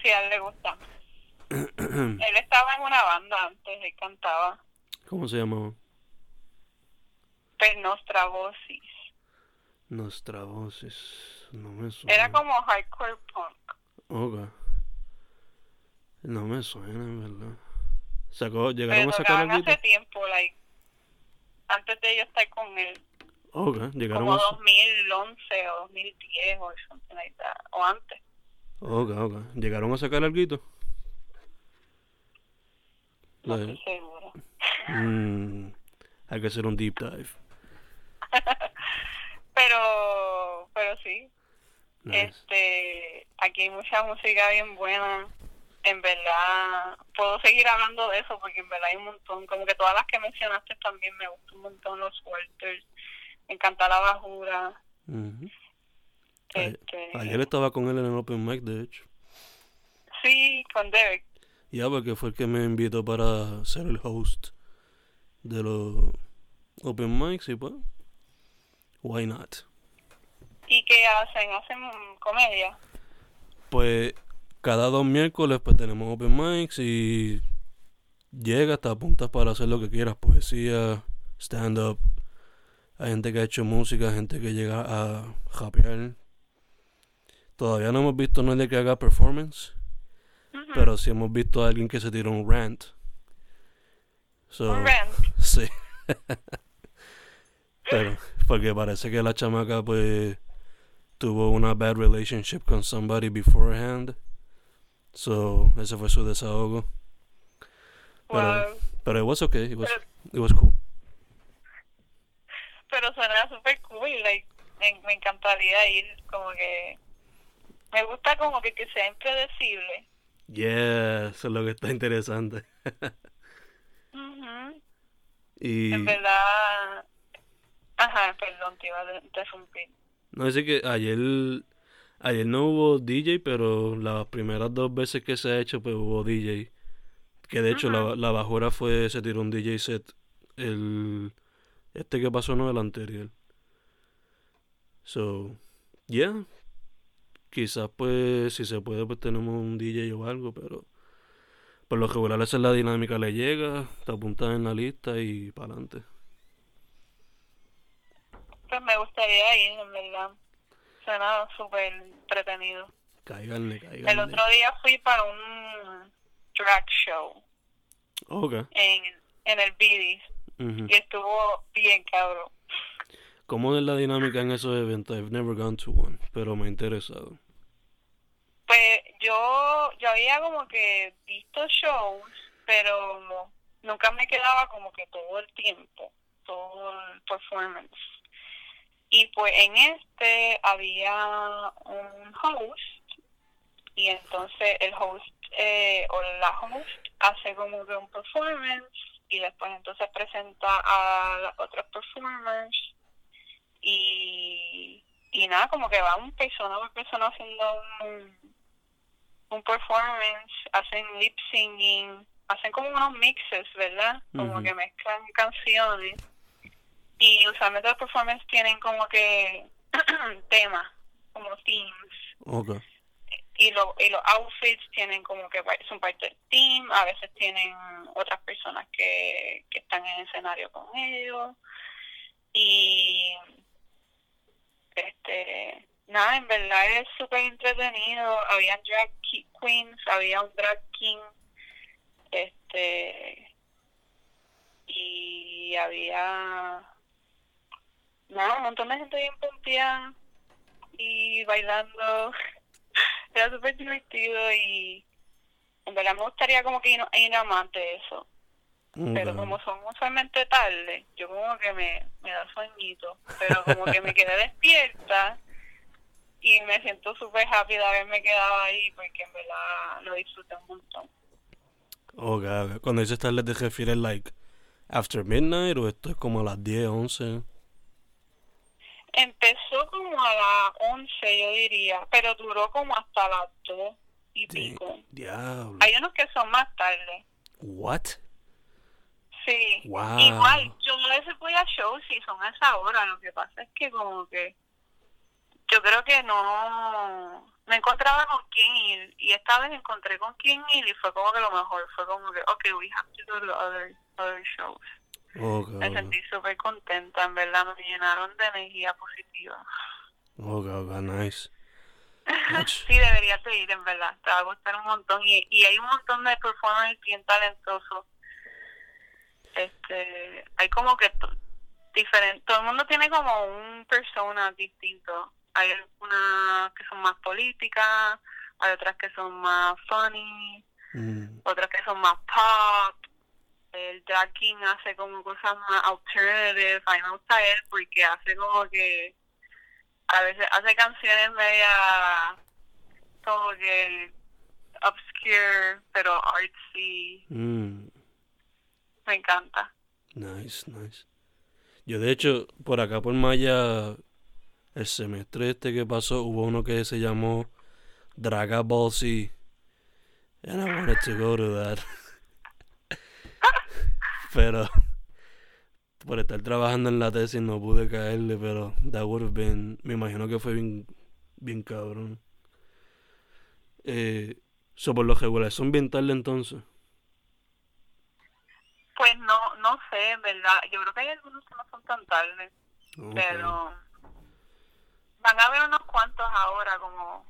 Sí, a él le gusta. (clears throat) él estaba en una banda antes, él cantaba. ¿Cómo se llamaba? Nostra Vocis. Nuestra voces. No me suena. Era como hardcore punk. Ok. No me suena, en verdad. Sacó, llegaron Pero a sacar algo. hace tiempo, like, antes de yo estar con él. Ok, llegaron Como a. sa- 2011 o 2010 o something like that. O antes. Ok, ok. Llegaron a sacar algo. No estoy segura. Mm, hay que hacer un deep dive. (laughs) Pero, pero sí. Nice. Este, aquí hay mucha música bien buena. En verdad, puedo seguir hablando de eso porque en verdad hay un montón. Como que todas las que mencionaste también me gustan un montón los Walters. Me encanta la bajura. Este, ayer estaba con él en el Open Mic, de hecho. Sí, con Derek. Ya, porque fue el que me invitó para ser el host de los Open Mics y pues. Why not? ¿Y qué hacen? ¿Hacen comedia? Pues cada dos miércoles pues tenemos Open Mics y llega hasta apuntas para hacer lo que quieras, poesía, stand-up. Hay gente que ha hecho música, gente que llega a rapear. Todavía no hemos visto a nadie que haga performance, pero sí hemos visto a alguien que se tira un rant. So, Un rant. Sí. (laughs) Pero, porque parece que la chamaca, pues, tuvo una bad relationship con somebody beforehand. So, ese fue su desahogo. Pero, Wow. pero it was okay. It was, Pero- it was cool. pero suena súper cool, like, me, me encantaría ir, como que, me gusta como que, que sea impredecible. Yeah, eso es lo que está interesante. (laughs) Ujú. Y En verdad, ajá, perdón, te iba a interrumpir. no decir que ayer, ayer no hubo DJ, pero las primeras dos veces que se ha hecho, pues hubo DJ. Que de hecho la, Ujú. la bajura fue, se tiró un DJ set. El, este que pasó, no el anterior. So, yeah. Quizás pues, si se puede, pues tenemos un DJ o algo, pero por lo regular esa es la dinámica, le llega, te apuntas en la lista y para adelante. Pues me gustaría ir, en verdad. Suena súper entretenido. Cáiganle, El cáiganle. otro día fui para un drag show Ok. en, en el Bidis ujú. y estuvo bien cabrón. ¿Cómo es la dinámica en esos eventos? I've never gone to one, pero me ha interesado. Pues yo, yo había como que visto shows, pero nunca me quedaba como que todo el tiempo, todo el performance. Y pues en este había un host y entonces el host eh, o la host hace como que un performance y después entonces presenta a los otros performers y, y nada, como que va un persona por persona haciendo un, un performance, hacen lip singing, hacen como unos mixes, ¿verdad? Como que mezclan canciones y usualmente los performances tienen como que (clears throat) temas, como themes Ok. y, lo, y los outfits tienen como que son parte del team, a veces tienen otras personas que, que están en escenario con ellos. Y este nada, en verdad es súper entretenido, había drag queens, había un drag king este y había nada, un montón de gente bien pompeada y bailando (laughs) era súper divertido y en verdad me gustaría como que ir, ir a más de eso pero Ok. como son usualmente tarde yo como que me, me da sueñito pero como que me quedé (laughs) despierta y me siento súper happy de haberme quedado ahí porque en verdad lo disfruté un montón. Ok, ok. Cuando dices tarde te refieres like after midnight o esto es como a las 10, 11? Empezó como a las 11 yo diría, pero duró como hasta las 2 y pico. Diablo. Hay unos que son más tarde. What? Sí. Wow. Igual, yo a veces voy a shows y son a esa hora. Lo que pasa es que como que yo creo que no me encontraba con quién ir y esta vez encontré con quién ir y fue como que lo mejor. Fue como que, ok, we have to go to other, other shows. Me sentí súper contenta, en verdad, me llenaron de energía positiva. Ok, ok, nice. (laughs) sí, deberías de ir, en verdad, te va a gustar un montón. Y, y hay un montón de performers bien talentosos. Este, hay como que diferente, todo el mundo tiene como un persona distinto. Hay algunas que son más políticas, hay otras que son más funny, Mm, otras que son más pop. El drag king hace como cosas más alternative. A mí me gusta él porque hace como que a veces hace canciones media como que obscure pero artsy. mm, Me encanta. nice, nice. Yo de hecho, por acá por Maya, el semestre este que pasó, hubo uno que se llamó Draga Ball Z. And I wanted to go to that. (laughs) pero por estar trabajando en la tesis no pude caerle, pero that would have been, me imagino que fue bien, bien cabrón. Eh, so por lo regular, son bien tarde entonces. Pues no no sé, verdad. Yo creo que hay algunos que no son tan tarde, pero van a haber unos cuantos ahora como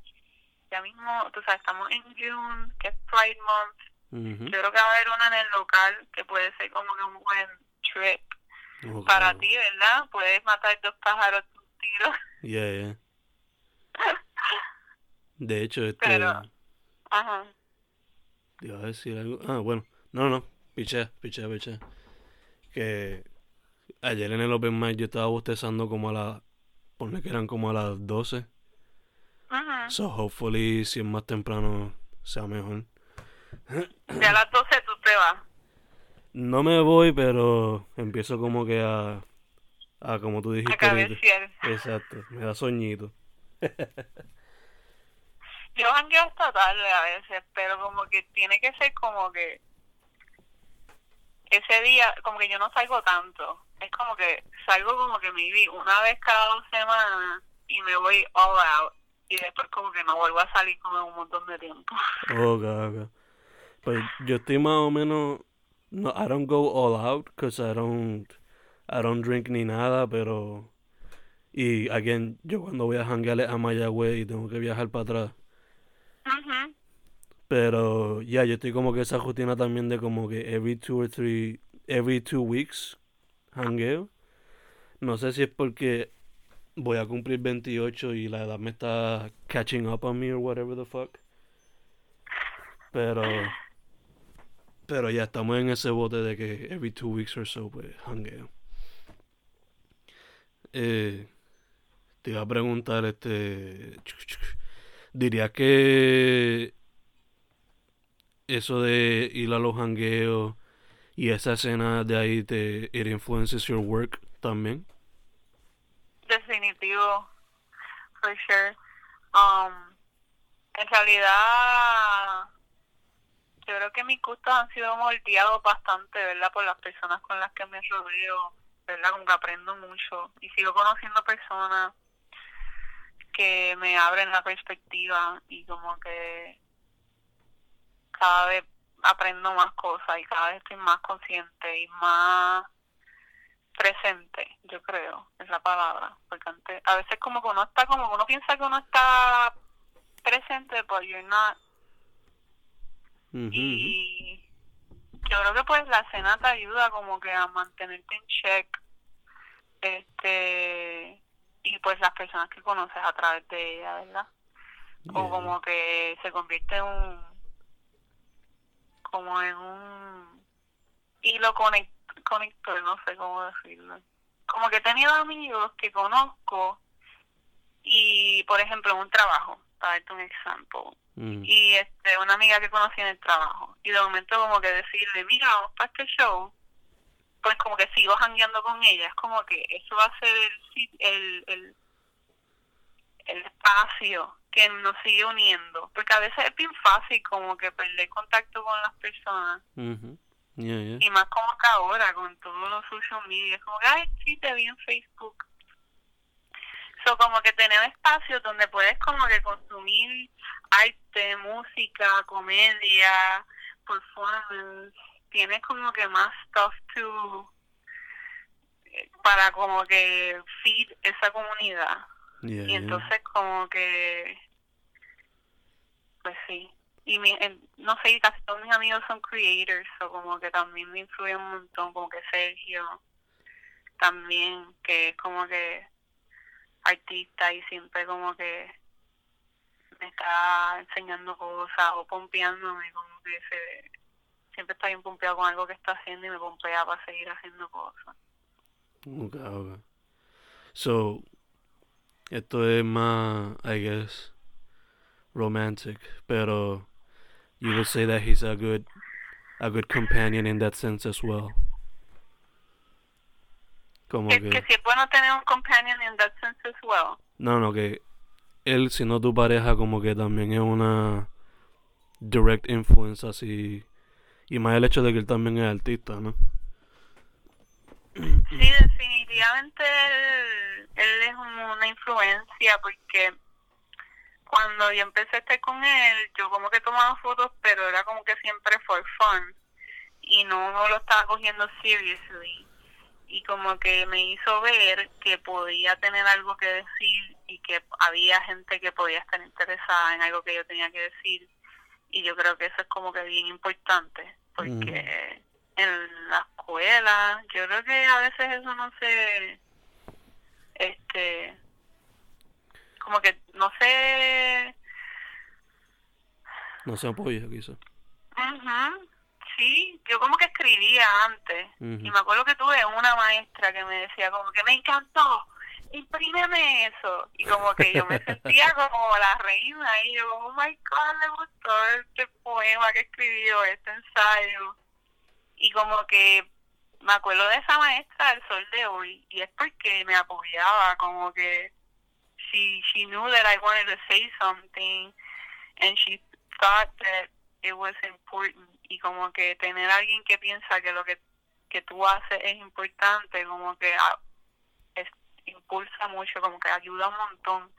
ya mismo, tú sabes, estamos en June, que es Pride Month. Yo creo que va a haber una en el local que puede ser como que un buen trip para ti, ¿verdad? Puedes matar dos pájaros de un tiro. Yeah, yeah. (laughs) De hecho, este. Pero- Ajá. iba a decir algo. Ah, bueno. No, no. Piché, piché, piché. Que ayer en el Open Mic yo estaba bostezando como a las. Ponle que eran como a las 12. Ujú. So, hopefully, si es más temprano, sea mejor. Ya a las 12 tú te vas. No me voy, pero empiezo como que a. A como tú A dijiste ahorita. cabecear. Exacto, me da soñito. (laughs) Yo jangueo hasta tarde a veces, pero como que tiene que ser como que ese día, como que yo no salgo tanto. Es como que salgo como que maybe una vez cada dos semanas y me voy all out. Y después como que no vuelvo a salir como un montón de tiempo. Ok, ok. Pues yo estoy más o menos. No, I don't go all out because I don't. I don't drink ni nada, pero. Y, again, yo cuando voy a janguear a Mayagüez y tengo que viajar para atrás. Pero, ya, yo estoy como que esa rutina también de como que every two or three. Every two weeks jangueo. No sé si es porque voy a cumplir 28 y la edad me está catching up on me or whatever the fuck. Pero. Pero ya estamos en ese bote de que every two weeks or so, pues, jangueo. Eh, te iba a preguntar, este. ¿Dirías que eso de ir a los jangueos y esa escena de ahí te it influences your work también? Definitivo, for sure. Um, en realidad, yo creo que mis gustos han sido moldeados bastante, ¿verdad? Por las personas con las que me rodeo, ¿verdad? Como que aprendo mucho y sigo conociendo personas que me abren la perspectiva y como que cada vez aprendo más cosas y cada vez estoy más consciente y más presente, yo creo, es la palabra, porque antes, a veces como que uno está como que uno piensa que uno está presente, but you're not, Y yo creo que pues la escena te ayuda como que a mantenerte en check, este, y pues las personas que conoces a través de ella, ¿verdad? Yeah. o como que se convierte en un como en un hilo conect, conector no sé cómo decirlo como que he tenido amigos que conozco y por ejemplo un trabajo para darte un ejemplo Mm. y este una amiga que conocí en el trabajo y de momento como que decirle mira vamos para este show pues como que sigo jangueando con ella es como que eso va a ser el el, el, el espacio que nos sigue uniendo porque a veces es bien fácil como que perder contacto con las personas Ujú. Yeah, yeah. y más como que ahora con todos los social media es como que ay sí te vi en Facebook So, como que tener espacios donde puedes como que consumir arte, música, comedia, performance, tienes como que más stuff to para como que feed esa comunidad. Yeah, Y yeah. entonces como que pues sí. Y mi, en- no sé, casi todos mis amigos son creators, o como que también me influye un montón, como que Sergio también, que es como que artista y siempre como que me está enseñando cosas o pompeándome, como que se, siempre está bien pompeado con algo que está haciendo y me pompea para seguir haciendo cosas. Okay, okay. So, esto es más, I guess, romantic, pero you would say that he's a good, a good companion in that sense as well. Como Que, que, que si es bueno tener un companion in that sense as well. no, no, que él, siendo tu pareja, como que también es una direct influence así, y más el hecho de que él también es artista, ¿no? Sí, definitivamente él, él es un- una influencia porque cuando yo empecé a estar con él, yo como que tomaba fotos, pero era como que siempre for fun y no lo estaba cogiendo seriously. Y como que me hizo ver que podía tener algo que decir y que había gente que podía estar interesada en algo que yo tenía que decir. Y yo creo que eso es como que bien importante, porque en la escuela, yo creo que a veces eso no se, este, como que no se, No se apoya, quizás. Ujú, sí, yo como que escribía antes. Y me acuerdo que tuve una maestra que me decía como que me encantó, imprímeme eso y como que yo me sentía (laughs) como la reina y yo, oh my god, le gustó este poema que escribió, este ensayo y como que me acuerdo de esa maestra del sol de hoy y es porque me apoyaba como que she she knew that I wanted to say something and she thought that it was important y como que tener a alguien que piensa que lo que que tú haces es importante como que ah, es- impulsa mucho como que ayuda un montón.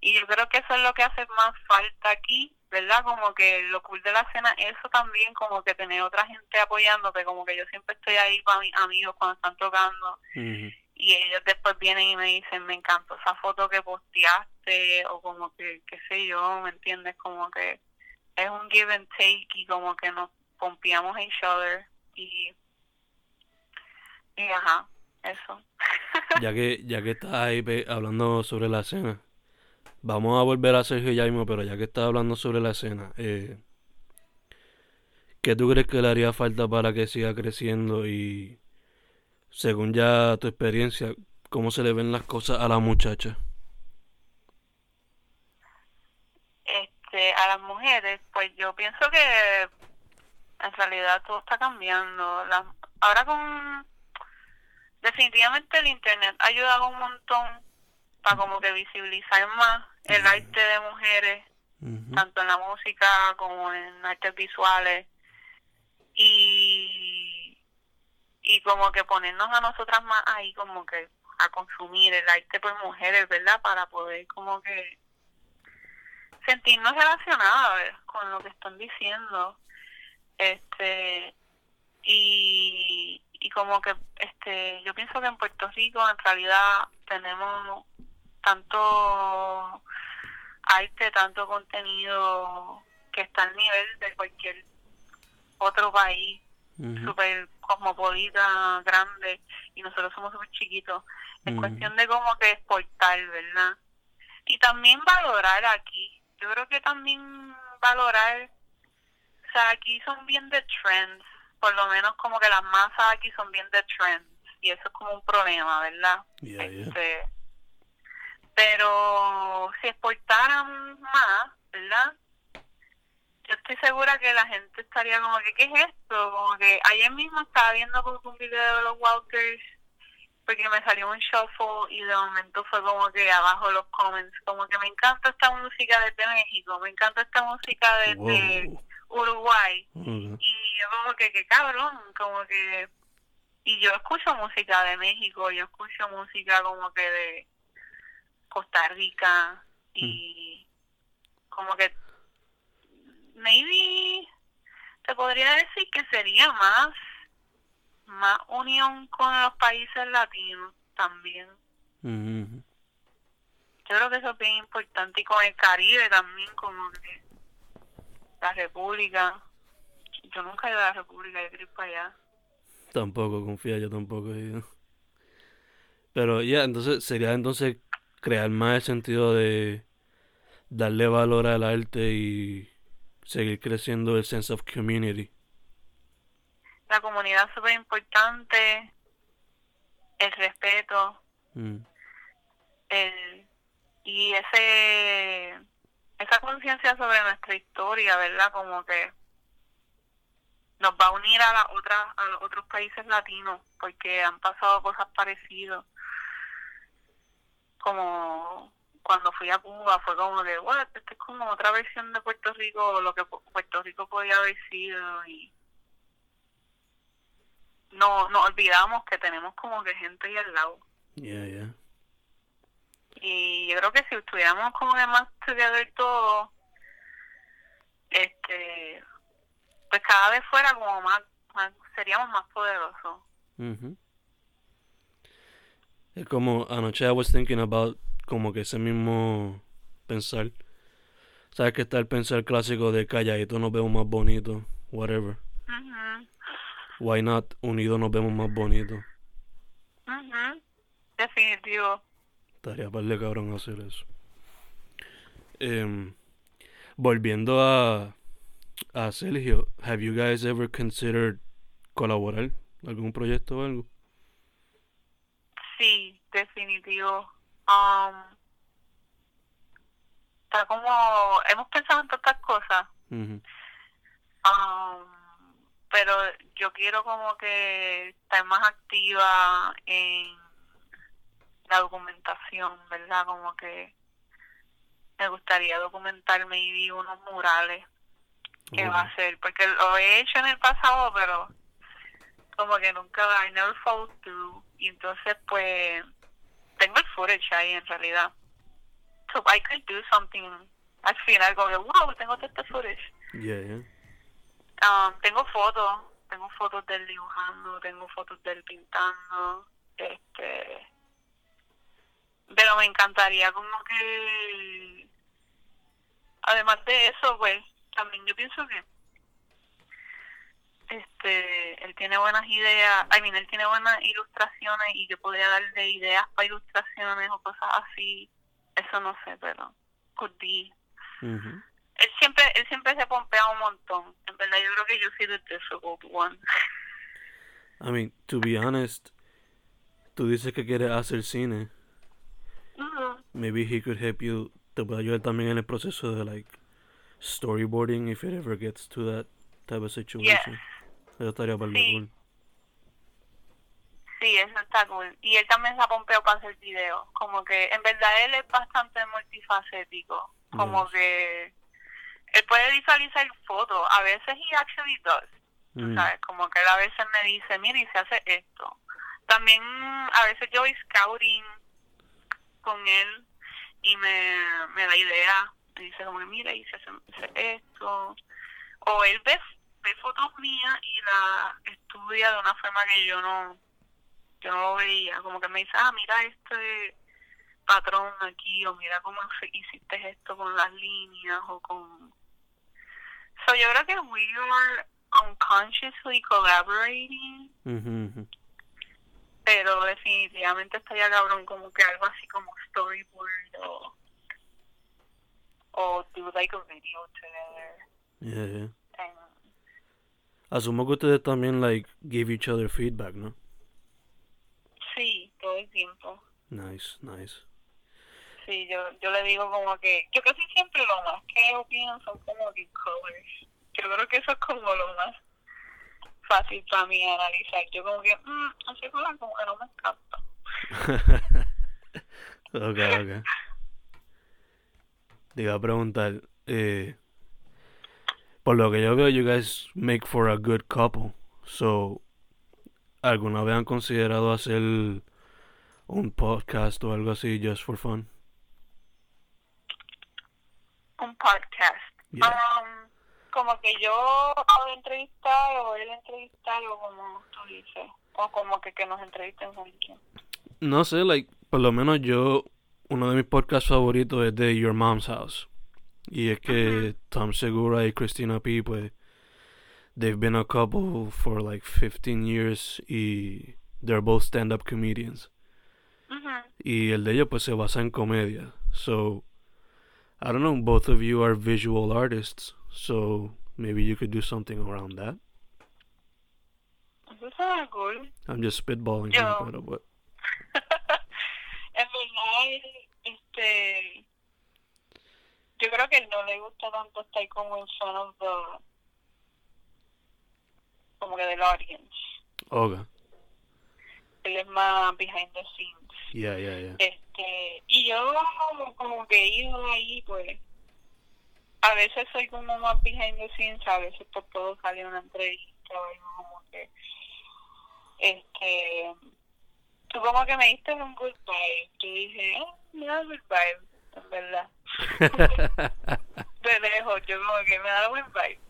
Y yo creo que eso es lo que hace más falta aquí verdad como que lo cool de la cena eso también como que tener otra gente apoyándote como que yo siempre estoy ahí para mis amigos cuando están tocando. Y ellos después vienen y me dicen me encantó esa foto que posteaste o como que qué sé yo me entiendes como que es un give and take y como que nos pompeamos a each other y y ajá eso (laughs) Ya que, ya que estás ahí hablando sobre la escena, vamos a volver a Sergio ya mismo, pero ya que estás hablando sobre la escena, eh, ¿qué tú crees que le haría falta para que siga creciendo? Y según ya tu experiencia, ¿cómo se le ven las cosas a la muchacha? este a las mujeres pues yo pienso que en realidad todo está cambiando. Las- ahora con definitivamente el internet ha ayudado un montón para como que visibilizar más el arte de mujeres tanto en la música como en artes visuales. Y y como que ponernos a nosotras más ahí como que a consumir el arte por mujeres verdad para poder como que sentirnos relacionadas con lo que están diciendo este y y como que este yo pienso que en Puerto Rico en realidad tenemos tanto arte, tanto contenido que está al nivel de cualquier otro país Ujú. súper cosmopolita, grande, y nosotros somos súper chiquitos. Es cuestión de como que exportar, ¿verdad? Y también valorar aquí. Yo creo que también valorar, o sea, aquí son bien de trends, por lo menos como que las masas aquí son bien de trends, y eso es como un problema, ¿verdad? Yeah, yeah. Este, Pero si exportaran más, ¿verdad? Yo estoy segura que la gente estaría como que, ¿qué es esto? Como que ayer mismo estaba viendo como un video de los Walkers porque me salió un shuffle y de momento fue como que abajo los comments, como que me encanta esta música desde México, me encanta esta música desde Wow. Uruguay. Y yo como que, qué cabrón, como que... Y yo escucho música de México, yo escucho música como que de Costa Rica y como que maybe te podría decir que sería más más unión con los países latinos también. Yo creo que eso es bien importante y con el Caribe también como que la República. Yo nunca he ido a la República, yo quiero ir para allá. Tampoco, confía, yo tampoco he ido. Pero ya, entonces sería entonces crear más el sentido de darle valor al arte y seguir creciendo el sense of community. La comunidad es súper importante, el respeto, Mm. el y ese esa conciencia sobre nuestra historia, ¿verdad? Como que nos va a unir a las otras a los otros países latinos porque han pasado cosas parecidas. Como cuando fui a Cuba fue como que, bueno, esto es como otra versión de Puerto Rico, lo que Pu- Puerto Rico podía haber sido y no nos olvidamos que tenemos como que gente ahí al lado. Yeah, yeah. Y yo creo que si estuviéramos como que más together todos, este, pues cada vez fuera como más, más seríamos más poderosos. Ujú. Es como anoche I was thinking about como que ese mismo pensar. Sabes que está el pensar clásico de calladito nos vemos más bonitos, whatever. Ujú, Why not? Unidos nos vemos más bonitos. ujú. Definitivo. Estaría par de cabrón hacer eso. Em, volviendo a, a Sergio, have you guys ever considered colaborar? ¿Algún proyecto o algo? Sí, definitivo. Um, está como, hemos pensado en tantas cosas. Um, pero yo quiero como que estar más activa en la documentación, ¿verdad? Como que me gustaría documentar maybe unos murales que va a hacer, porque lo he hecho en el pasado, pero como que nunca, I never followed through. Y entonces pues tengo el footage ahí en realidad. So I could do something al final, como que wow, tengo todo este footage. Yeah, yeah. Um, tengo fotos, tengo fotos del dibujando, tengo fotos del pintando, este, pero me encantaría como que, además de eso, pues, también yo pienso que, este, él tiene buenas ideas, I mean, él tiene buenas ilustraciones y que podría darle ideas para ilustraciones o cosas así, eso no sé, pero could be. Él siempre él siempre se pompea un montón en verdad yo creo que yo soy the difficult one I mean, to be honest, tú dices que quieres hacer cine. Maybe he could help you. Te puede ayudar también en el proceso de like storyboarding if it ever gets to that type of situation. Eso estaría para Sí. cool. sí eso está cool y él también se ha pompeado para hacer videos como que en verdad él es bastante multifacético como Yes. que él puede visualizar fotos a veces he actually does Mm. sabes como que él a veces me dice mira y se hace esto también a veces yo voy scouting con él y me, me da idea. Me dice como mira y se hace, esto o él ve, ve fotos mías y la estudia de una forma que yo no yo no lo veía. Como que me dice ah mira este patrón aquí o mira cómo hiciste esto con las líneas o con so yo creo que we are unconsciously collaborating. Pero definitivamente estaría cabrón como que algo así como storyboard o o do like a video together Yeah, yeah. and Asumo que ustedes también like give each other feedback, ¿no? sí todo el tiempo Nice, nice. sí, yo, yo le digo como que, yo casi siempre lo más que opino son como que colors. Yo creo que eso es como lo más fácil para mí analizar. Yo como que, mmm, ese color como que no me encanta. (laughs) ok, ok. Te iba a preguntar, eh, por lo que yo veo, you guys make for a good couple. So, ¿alguna vez han considerado hacer un podcast o algo así just for fun? Un podcast. Yeah. Um, como que yo hago entrevistar o él entrevistar o como tú dices. O como que, que nos entrevisten quién. No sé, like, por lo menos yo, uno de mis podcasts favoritos es de Your Mom's House. Y es que Tom Segura y Christina P, pues, they've been a couple for like 15 years y they're both stand-up comedians. Y el de ellos, pues, se basa en comedia. So, I don't know, both of you are visual artists, so maybe you could do something around that. Cool. I'm just spitballing Yo- here, uh, pero what? (laughs) en verdad, este, yo creo que no le gusta tanto estar como en front of the, como que del audience. Okay. Él es más behind the scenes. Yeah, yeah, yeah. Este, y yo como que he ido ahí, pues, a veces soy como más behind the scenes, a veces puedo salir a una entrevista o algo como que, este, tú como que me diste un good vibe, yo dije, oh, me da good vibe, en verdad. (laughs) De lejos, yo como que me da buen vibe.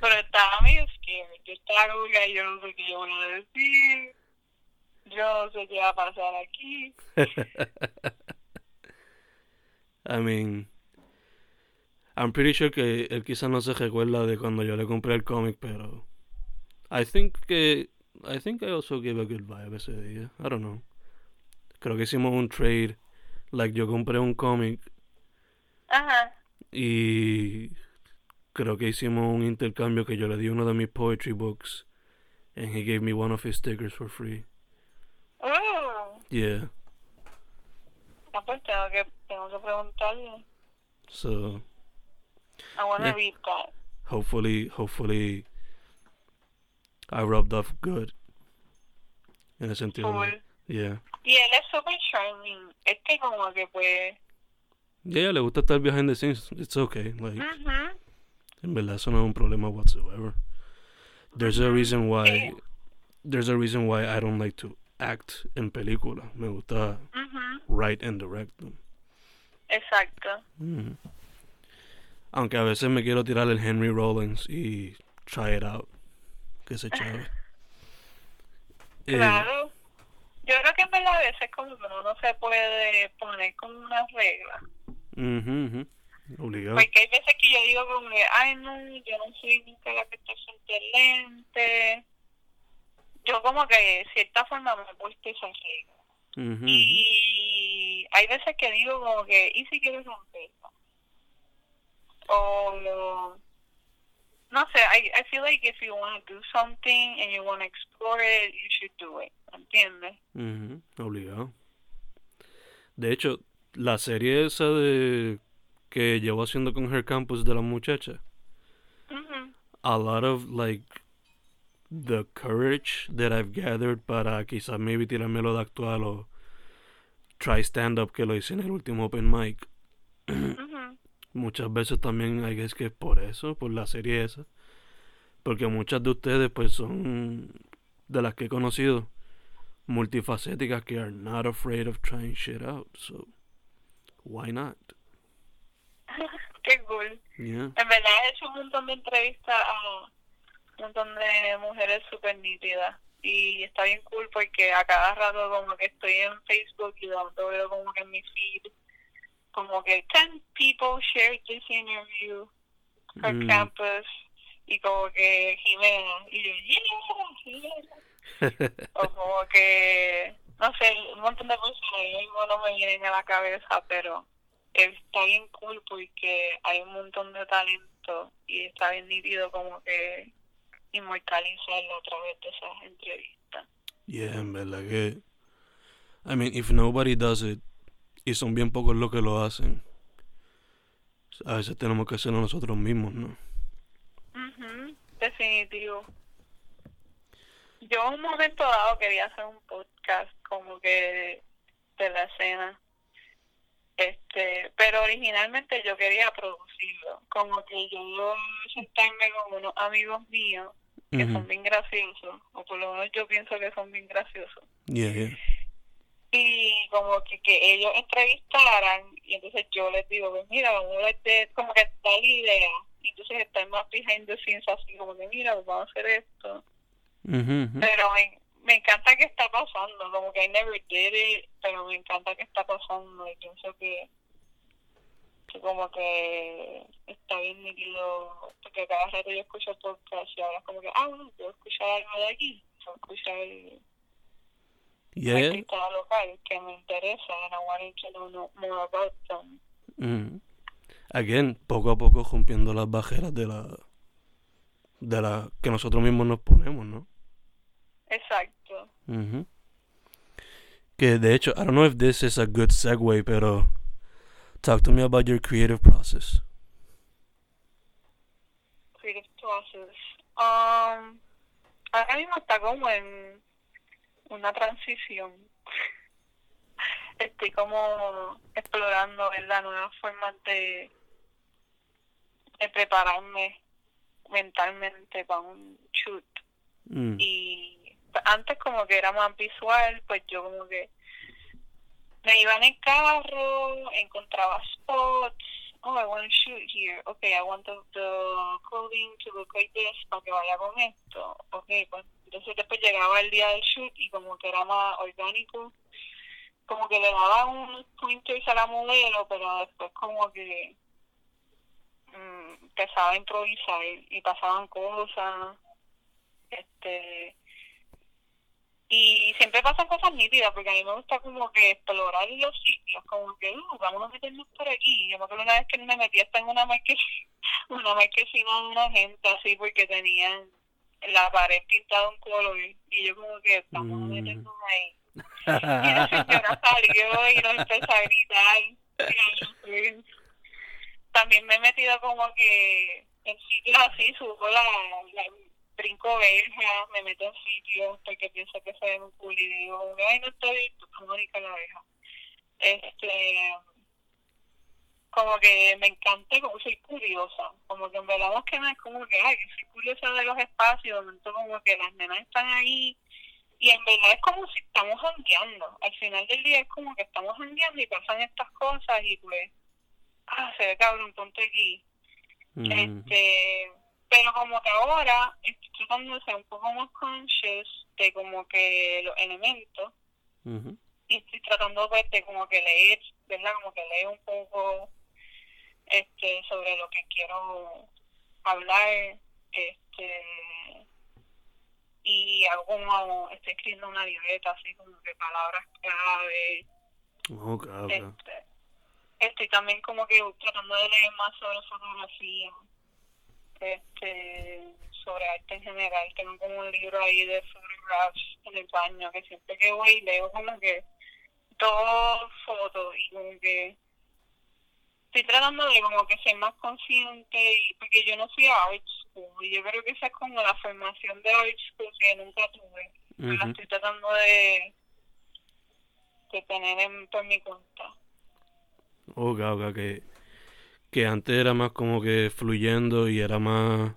Pero estaba medio scared, yo estaba como que yo no sé qué yo voy a decir, yo no sé qué va a pasar aquí. (laughs) I mean, I'm pretty sure que él quizás no se recuerda de cuando yo le compré el cómic, pero I think que I think I also gave a good vibe ese día. I don't know. Creo que hicimos un trade, like yo compré un cómic Ajá. y creo que hicimos un intercambio que yo le di uno de mis poetry books and he gave me one of his stickers for free. Oh, Yeah. Ah, pues tengo que, tengo que preguntarle. So I wanna Yeah. read that. hopefully hopefully I rubbed off good. En el sentido de- Cool. Yeah. Y él es super charming. Es que como que pues... Yeah, le gusta estar behind the scenes. It's okay. Like, Ujú. en verdad eso no es un problema whatsoever. There's a reason why there's a reason why I don't like to act en película. Me gusta write and direct them. Exacto. Mm. Aunque a veces me quiero tirar el Henry Rollins y try it out. Que se. (laughs) Eh, Claro. Yo creo que en verdad a veces como que uno no se puede poner como una regla. ujú. Obligado. Porque hay veces que yo digo como que, ay no, yo no soy nunca la que está frente. Yo como que de cierta forma me he puesto regla. Ujú, ujú. Y hay veces que digo como que, ¿y si quieres romperla? O, no sé, I, I feel like if you want to do something and you want to explore it, you should do it. ¿Entiendes? Ujú, Obligado. De hecho, la serie esa de que llevo haciendo con Her Campus de la muchacha, Ujú. a lot of like the courage that I've gathered para quizás maybe tirármelo de actual o try stand up que lo hice en el último open mic. Muchas veces también hay que es que es por eso, por la serie esa. Porque muchas de ustedes pues son de las que he conocido multifacéticas que are not afraid of trying shit out. So why not? (laughs) Qué cool. Yeah. En verdad he hecho un montón de entrevistas a un montón de mujeres súper nítidas. Y está bien cool porque a cada rato como que estoy en Facebook y de momento veo como que en mi feed como que 10 people shared this interview for Mm. campus y como que Jimena y yo yeah, yeah. (laughs) o como que no sé un montón de cosas mismo no me vienen a la cabeza pero está bien cool porque hay un montón de talento y está bien nítido como que inmortalizarlo a través de esas entrevistas Yeah, en verdad que I mean, if nobody does it, y son bien pocos los que lo hacen, a veces tenemos que hacerlo nosotros mismos, ¿no? Ujú, Definitivo. Yo en un momento dado quería hacer un podcast como que de la escena. Este, pero originalmente yo quería producirlo, como que yo sentarme con unos amigos míos que son bien graciosos, o por lo menos yo pienso que son bien graciosos. Yeah, yeah. y como que, que ellos entrevistaran y entonces yo les digo pues mira vamos a darte como que dar la idea y entonces estar más behind the scenes así como que mira pues vamos a hacer esto pero me, me encanta que está pasando como que I never did it pero me encanta que está pasando y pienso que que como que está bien nítido porque cada rato yo escucho podcast y ahora es como que ah bueno puedo escuchar algo de aquí puedo escuchar Yeah, yeah. artista local que me interesa and I wanted to know no- more about them. Ujú. Again, poco a poco rompiendo las barreras de la de la que nosotros mismos nos ponemos, ¿no? Exacto. Ujú. Que de hecho, I don't know if this is a good segue, pero talk to me about your creative process. Creative process. Um, ahora mismo está como en una transición. (laughs) Estoy como explorando ¿verdad? nuevas formas de, de prepararme mentalmente para un shoot. Mm. y antes como que era más visual, pues yo como que me iba en carro, encontraba spots, oh, I want to shoot here, okay, I want the, the clothing to look like this para que vaya con esto, okay, pues entonces después llegaba el día del shoot y como que era más orgánico, como que le daba unos pointers a la modelo, pero después como que mm, empezaba a improvisar y pasaban cosas este y siempre pasan cosas nítidas porque a mí me gusta como que explorar los sitios como que uh, vamos a meternos por aquí yo me acuerdo una vez que me metí hasta en una marquesina (laughs) una marquesina de una gente así porque tenían la pared pintada un color y yo como que vamos a Mm. meternos ahí y la (laughs) señora salió y nos empezó a gritar Y también me he metido como que en sitios así subo la, la brinco verja, me meto en sitios porque pienso que se ven muy cool y digo, ay no estoy Mónica la abeja. Este como que me encanta como soy curiosa, como que en verdad más que nada es como que ay que soy curiosa de los espacios, como que las nenas están ahí y en verdad es como si estamos jangueando, al final del día es como que estamos jangueando y pasan estas cosas y pues ah se ve cabrón, ponte aquí Mm. este pero como que ahora estoy tratando de ser un poco más conscious de como que los elementos y estoy tratando pues, de como que leer verdad como que leer un poco este sobre lo que quiero hablar este y hago como estoy escribiendo una libreta así como que palabras clave este, estoy también como que tratando de leer más sobre fotografía, este, sobre arte en general. Tengo como un libro ahí de photographs en el baño que siempre que voy leo como que todo fotos y como que estoy tratando de como que ser más consciente y porque yo no fui a art school y yo creo que esa es como la formación de art school que nunca tuve. Pero la estoy tratando de, de tener en, por mi cuenta. Ok, ok, que, que antes era más como que fluyendo y era más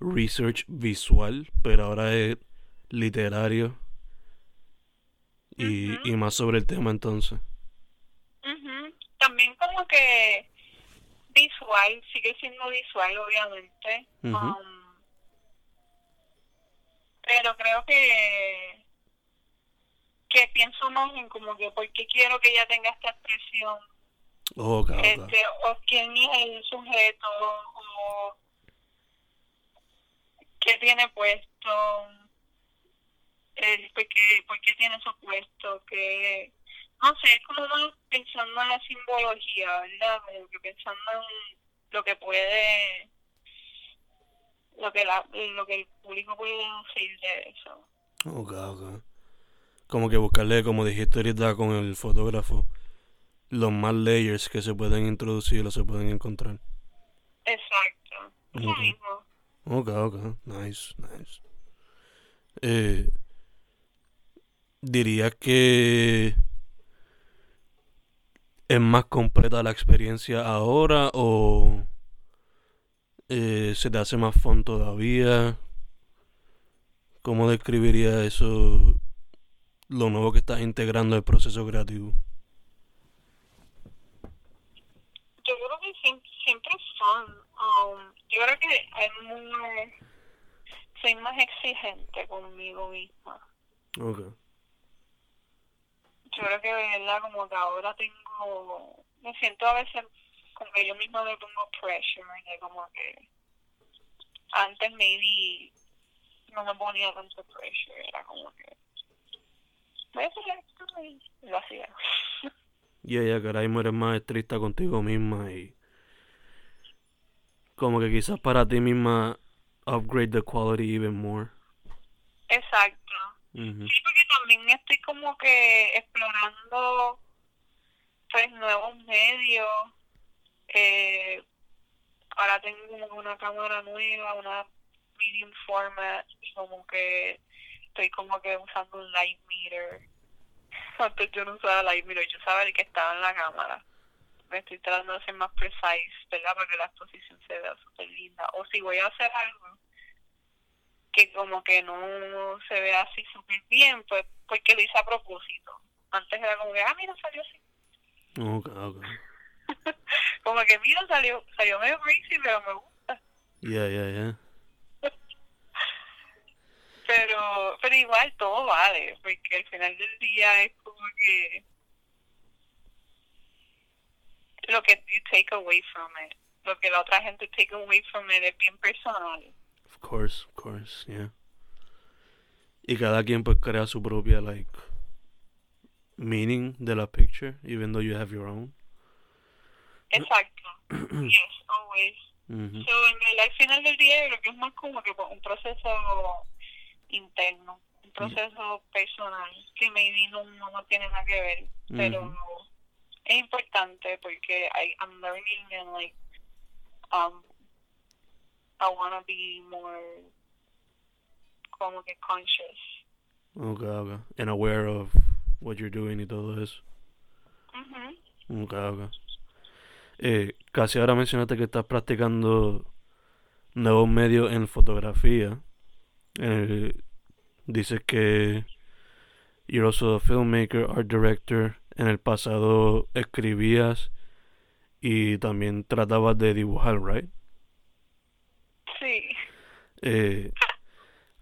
research visual, pero ahora es literario y, más sobre el tema entonces. También como que visual, sigue siendo visual obviamente, um, pero creo que que pienso más en como que por qué quiero que ella tenga esta expresión, Ok. este, o quién es el sujeto, o qué tiene puesto, el, por, qué, por qué tiene su puesto, que no sé, es como más pensando en la simbología, ¿verdad? Que pensando en lo que puede, lo que la, lo que el público puede decir de eso. Ok, ok. como que buscarle, como dijiste ahorita con el fotógrafo, los más layers que se pueden introducir o se pueden encontrar. Exacto. Eso Ok. mismo. Ok, ok, nice, nice. Eh, ¿Dirías que es más completa la experiencia ahora o eh, se te hace más fun todavía? ¿Cómo describiría eso, lo nuevo que estás integrando al proceso creativo? Yo creo que siempre, fun. Um, yo creo que hay muy, soy más exigente conmigo misma. Ok, Yo creo que, ¿verdad? Como que ahora tengo, me siento a veces como que yo misma me pongo pressure, como que antes maybe no me ponía tanto pressure, era como que voy a hacer esto y lo hacía. (laughs) Ya, ya, que ahora mismo eres más estricta contigo misma y como que quizás para ti misma upgrade the quality even more. Exacto. Sí, porque también estoy como que explorando pues nuevos medios. Eh, ahora tengo una cámara nueva, una medium format, y como que estoy como que usando un light meter. (laughs) Antes yo no usaba light meter, yo usaba el que estaba en la cámara. Me estoy tratando de ser más precise, ¿verdad? Para que la exposición se vea súper linda. O si voy a hacer algo que como que no se ve así súper bien, pues porque lo hice a propósito. Antes era como que, ah, mira, salió así. Ok, ok. (laughs) como que, mira, salió, salió medio crazy, pero me gusta. Ya, ya, ya. (laughs) Pero, pero igual todo vale, porque al final del día es como que lo que you take away from it, lo que la otra gente take away from it es bien personal. Of course, of course, yeah. Y cada quien pues crea su propia like meaning de la picture, even though you have your own. Exacto. (clears throat) yes, always. Ujú. So, en el, al final del día yo creo que es más como que un proceso interno, un proceso personal que maybe no, no, no tiene nada que ver, pero es importante porque I, I'm learning and like um I want to be more como que conscious. Ok, ok. And aware of what you're doing y todo eso. Ujú. Ok, ok. Eh, casi ahora mencionaste que estás practicando nuevos medios en fotografía. Eh, dices que you're also a filmmaker, art director. En el pasado escribías y también tratabas de dibujar, right? Sí. Eh,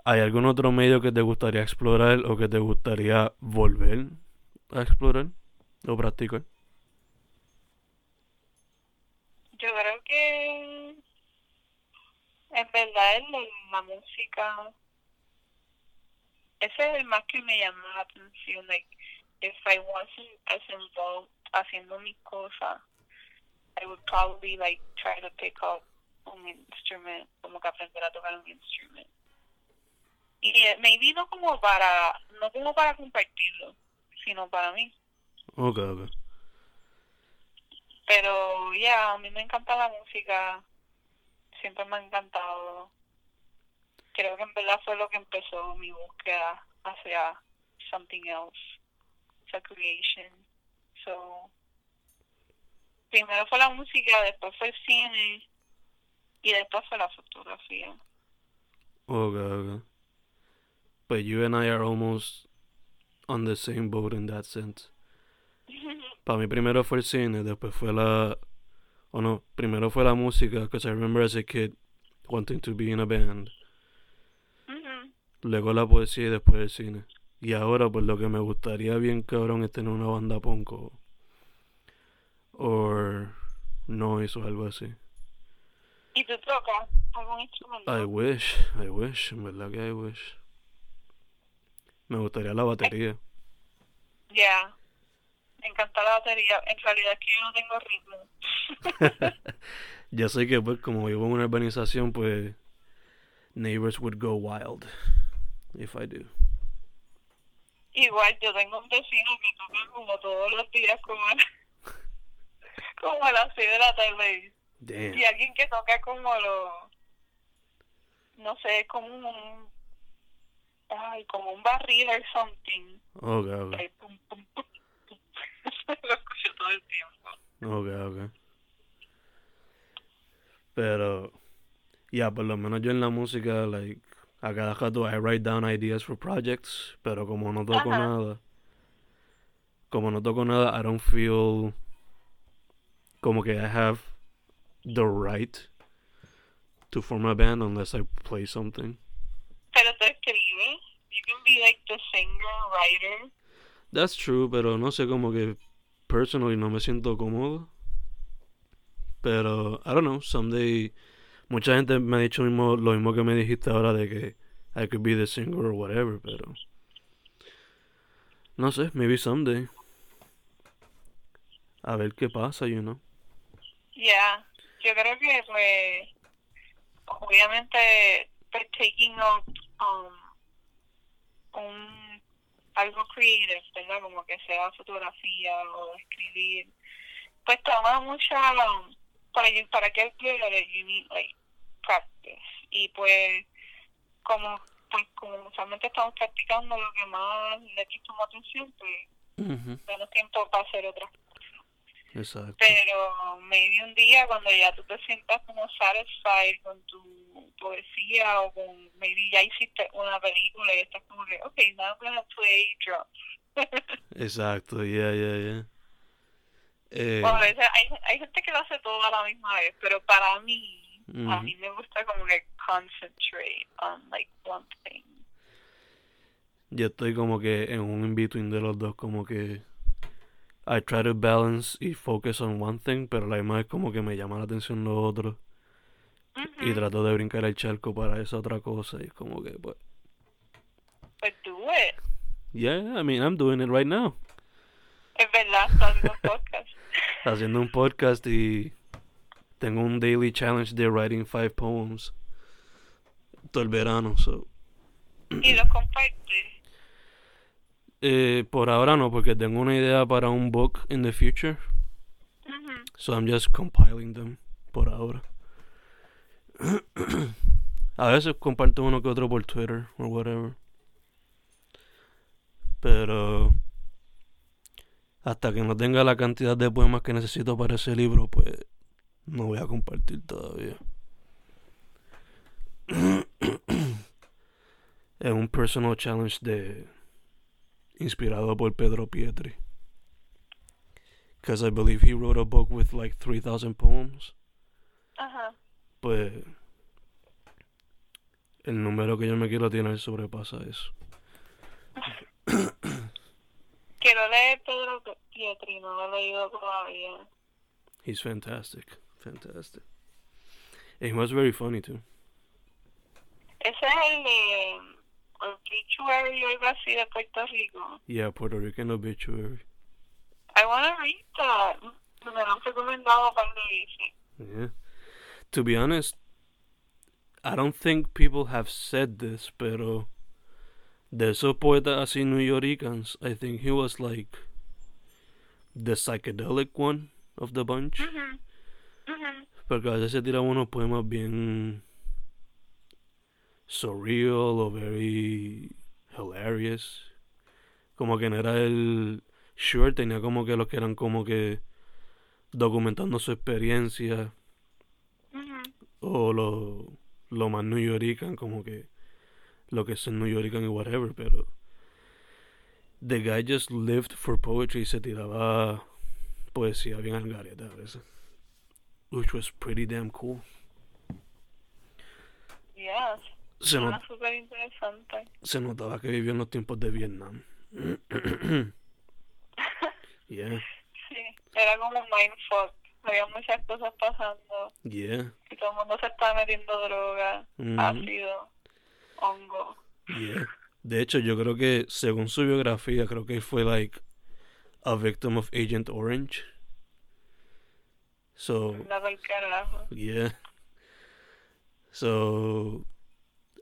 ¿Hay algún otro medio que te gustaría explorar o que te gustaría volver a explorar o practicar? Yo creo que en verdad de la música ese es el más que me llama la atención like if I wasn't as involved haciendo mis cosas I would probably like try to pick up un instrument como que aprender a tocar un instrument y eh, maybe no como para no como para compartirlo sino para mí Ok, ok. Pero ya, a mí me encanta la música, siempre me ha encantado. Creo que en verdad fue lo que empezó mi búsqueda hacia something else, hacia creation. So, primero fue la música, después fue el cine y después fue la fotografía. Ok, ok. But you and I are almost on the same boat in that sense. (laughs) Para mí primero fue el cine, después fue la... O no, primero fue la música, because I remember as a kid wanting to be in a band. Ujú. Luego la poesía y después el cine. Y ahora pues lo que me gustaría bien cabrón es tener una banda punk o... Noise o algo así. ¿Y tú tocas algún instrumento? I wish, I wish, en verdad que I wish. Me gustaría la batería. Ya, me encanta la batería. En realidad es que yo no tengo ritmo. (laughs) Ya sé que pues como vivo en una urbanización pues, neighbors would go wild if I do. Igual yo tengo un vecino que toca como todos los días como a, (laughs) como a las 6 de la tarde. Damn. Y alguien que toca como lo... No sé, como un... Ay, como un barril or something. Okay, okay. Ay, pum, pum, pum, pum. (laughs) lo escucho todo el tiempo. Okay, okay. Pero, ya, por lo menos yo en la música, like, a cada rato I write down ideas for projects, pero como no toco Ajá. nada, como no toco nada, I don't feel como que I have the right to form a band unless I play something. Pero tú escribes. You can be like the singer, writer. That's true, pero no sé, como que personally no me siento cómodo. Pero, I don't know, someday. Mucha gente me ha dicho mismo, lo mismo que me dijiste ahora de que I could be the singer or whatever, pero. No sé, maybe someday. A ver qué pasa, you know. Yeah, yo creo que pues obviamente pues taking up um, un algo creative, ¿verdad? Como que sea fotografía o escribir, pues toma mucha um, para para que él you need like practice y pues como pues como usualmente estamos practicando lo que más le prestamos atención pues Ujú, menos tiempo para hacer otras Exacto. pero maybe un día cuando ya tú te sientas como satisfied con tu poesía o con maybe ya hiciste una película y estás como que okay now I'm gonna play drums (laughs) Exacto, yeah, yeah, yeah. Eh, a veces hay, hay gente que lo hace todo a la misma vez pero para mí a mí me gusta como que concentrate on like one thing. Yo estoy como que en un in-between de los dos, como que I try to balance y focus on one thing, pero la misma vez como que me llama la atención lo otro. Y Ujú. trato de brincar el charco para esa otra cosa y es como que pues. Pues do it. Yeah, I mean I'm doing it right now. es verdad haciendo un podcast. (laughs) Haciendo un podcast y tengo un daily challenge de writing five poems todo el verano, so y los compartes eh, por ahora no porque tengo una idea para un book in the future. Ujú. So I'm just compiling them por ahora. (clears throat) A veces comparto uno que otro por Twitter o whatever. Pero hasta que no tenga la cantidad de poemas que necesito para ese libro, pues no voy a compartir todavía. Es un personal challenge de inspirado por Pedro Pietri. Because I believe he wrote a book with like 3,000 poems. ajá Pues el número que yo me quiero tirar sobrepasa eso. quiero leer Pedro Pietri no lo he leído todavía He's fantastic. Fantastic. And he was very funny too. Ese es el Obituary o algo así de Puerto Rico. Yeah, Puerto Rican obituary. I wanna read that. Me lo han recomendado para veces. Yeah. To be honest, I don't think people have said this, pero de esos poetas así New Yorkers, I think he was like the psychedelic one of the bunch. Mm-hmm. Porque a veces se tiraba unos poemas bien surreal o very hilarious. Como que no era el short, tenía como que los que eran como que documentando su experiencia o lo, lo más New Yorkican, como que lo que es el New Yorkican y whatever, pero the guy just lived for poetry y se tiraba poesía bien al garete a veces. Which was pretty damn cool. Yes. Se, not- se notaba que vivió en los tiempos de Vietnam. (laughs) yeah, Sí. Era como un mindfuck. Había muchas cosas pasando. yeah, Y todo el mundo se estaba metiendo droga, mhm, ácido, hongo. yeah. De hecho, yo creo que según su biografía, creo que fue like a victim of Agent Orange. So. Yeah. So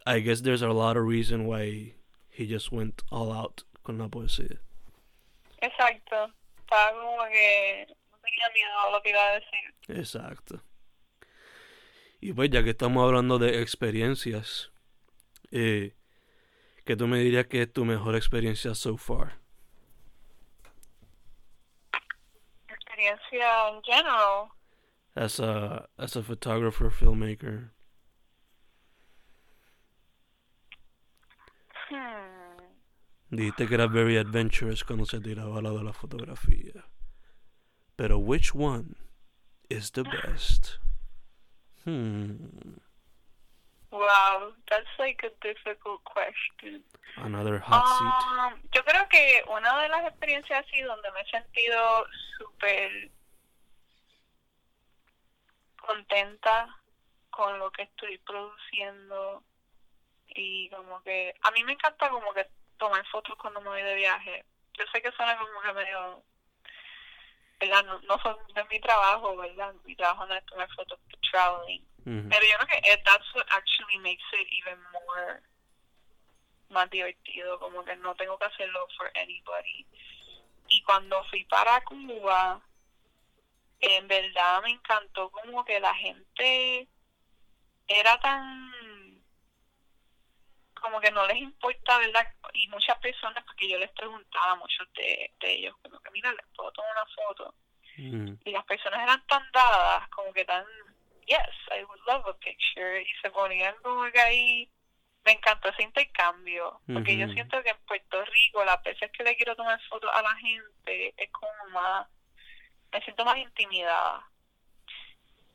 I guess there's a lot of reason why he just went all out con la poesía. Exacto. Estaba como que no tenía miedo a lo que iba a decir. Exacto. Y pues ya que estamos hablando de experiencias, eh, ¿qué tú me dirías que es tu mejor experiencia so far? Experiencia en general. As a, as a photographer, filmmaker. Hmm. Dijiste que era very adventurous cuando se tiraba la de la fotografía. Pero which one is the best? Hmm. Wow, that's like a difficult question. Another hot seat. Um, yo creo que una de las experiencias así donde me he sentido súper contenta con lo que estoy produciendo y como que a mí me encanta como que tomar fotos cuando me voy de viaje. Yo sé que suena como que medio, ¿verdad? No, no son de mi trabajo, ¿verdad? Mi trabajo no es tomar fotos de traveling. Pero yo creo que that's what actually makes it even more más divertido, como que no tengo que hacerlo for anybody. Y cuando fui para Cuba, en verdad me encantó como que la gente era tan como que no les importa, ¿verdad? Y muchas personas, porque yo les preguntaba a muchos de, de ellos, como que mira, les puedo tomar una foto Ujú. y las personas eran tan dadas, como que tan, yes, I would love a picture, y se ponían como que ahí, me encantó ese intercambio, porque yo siento que en Puerto Rico, las veces que le quiero tomar fotos a la gente, es como más, me siento más intimidada.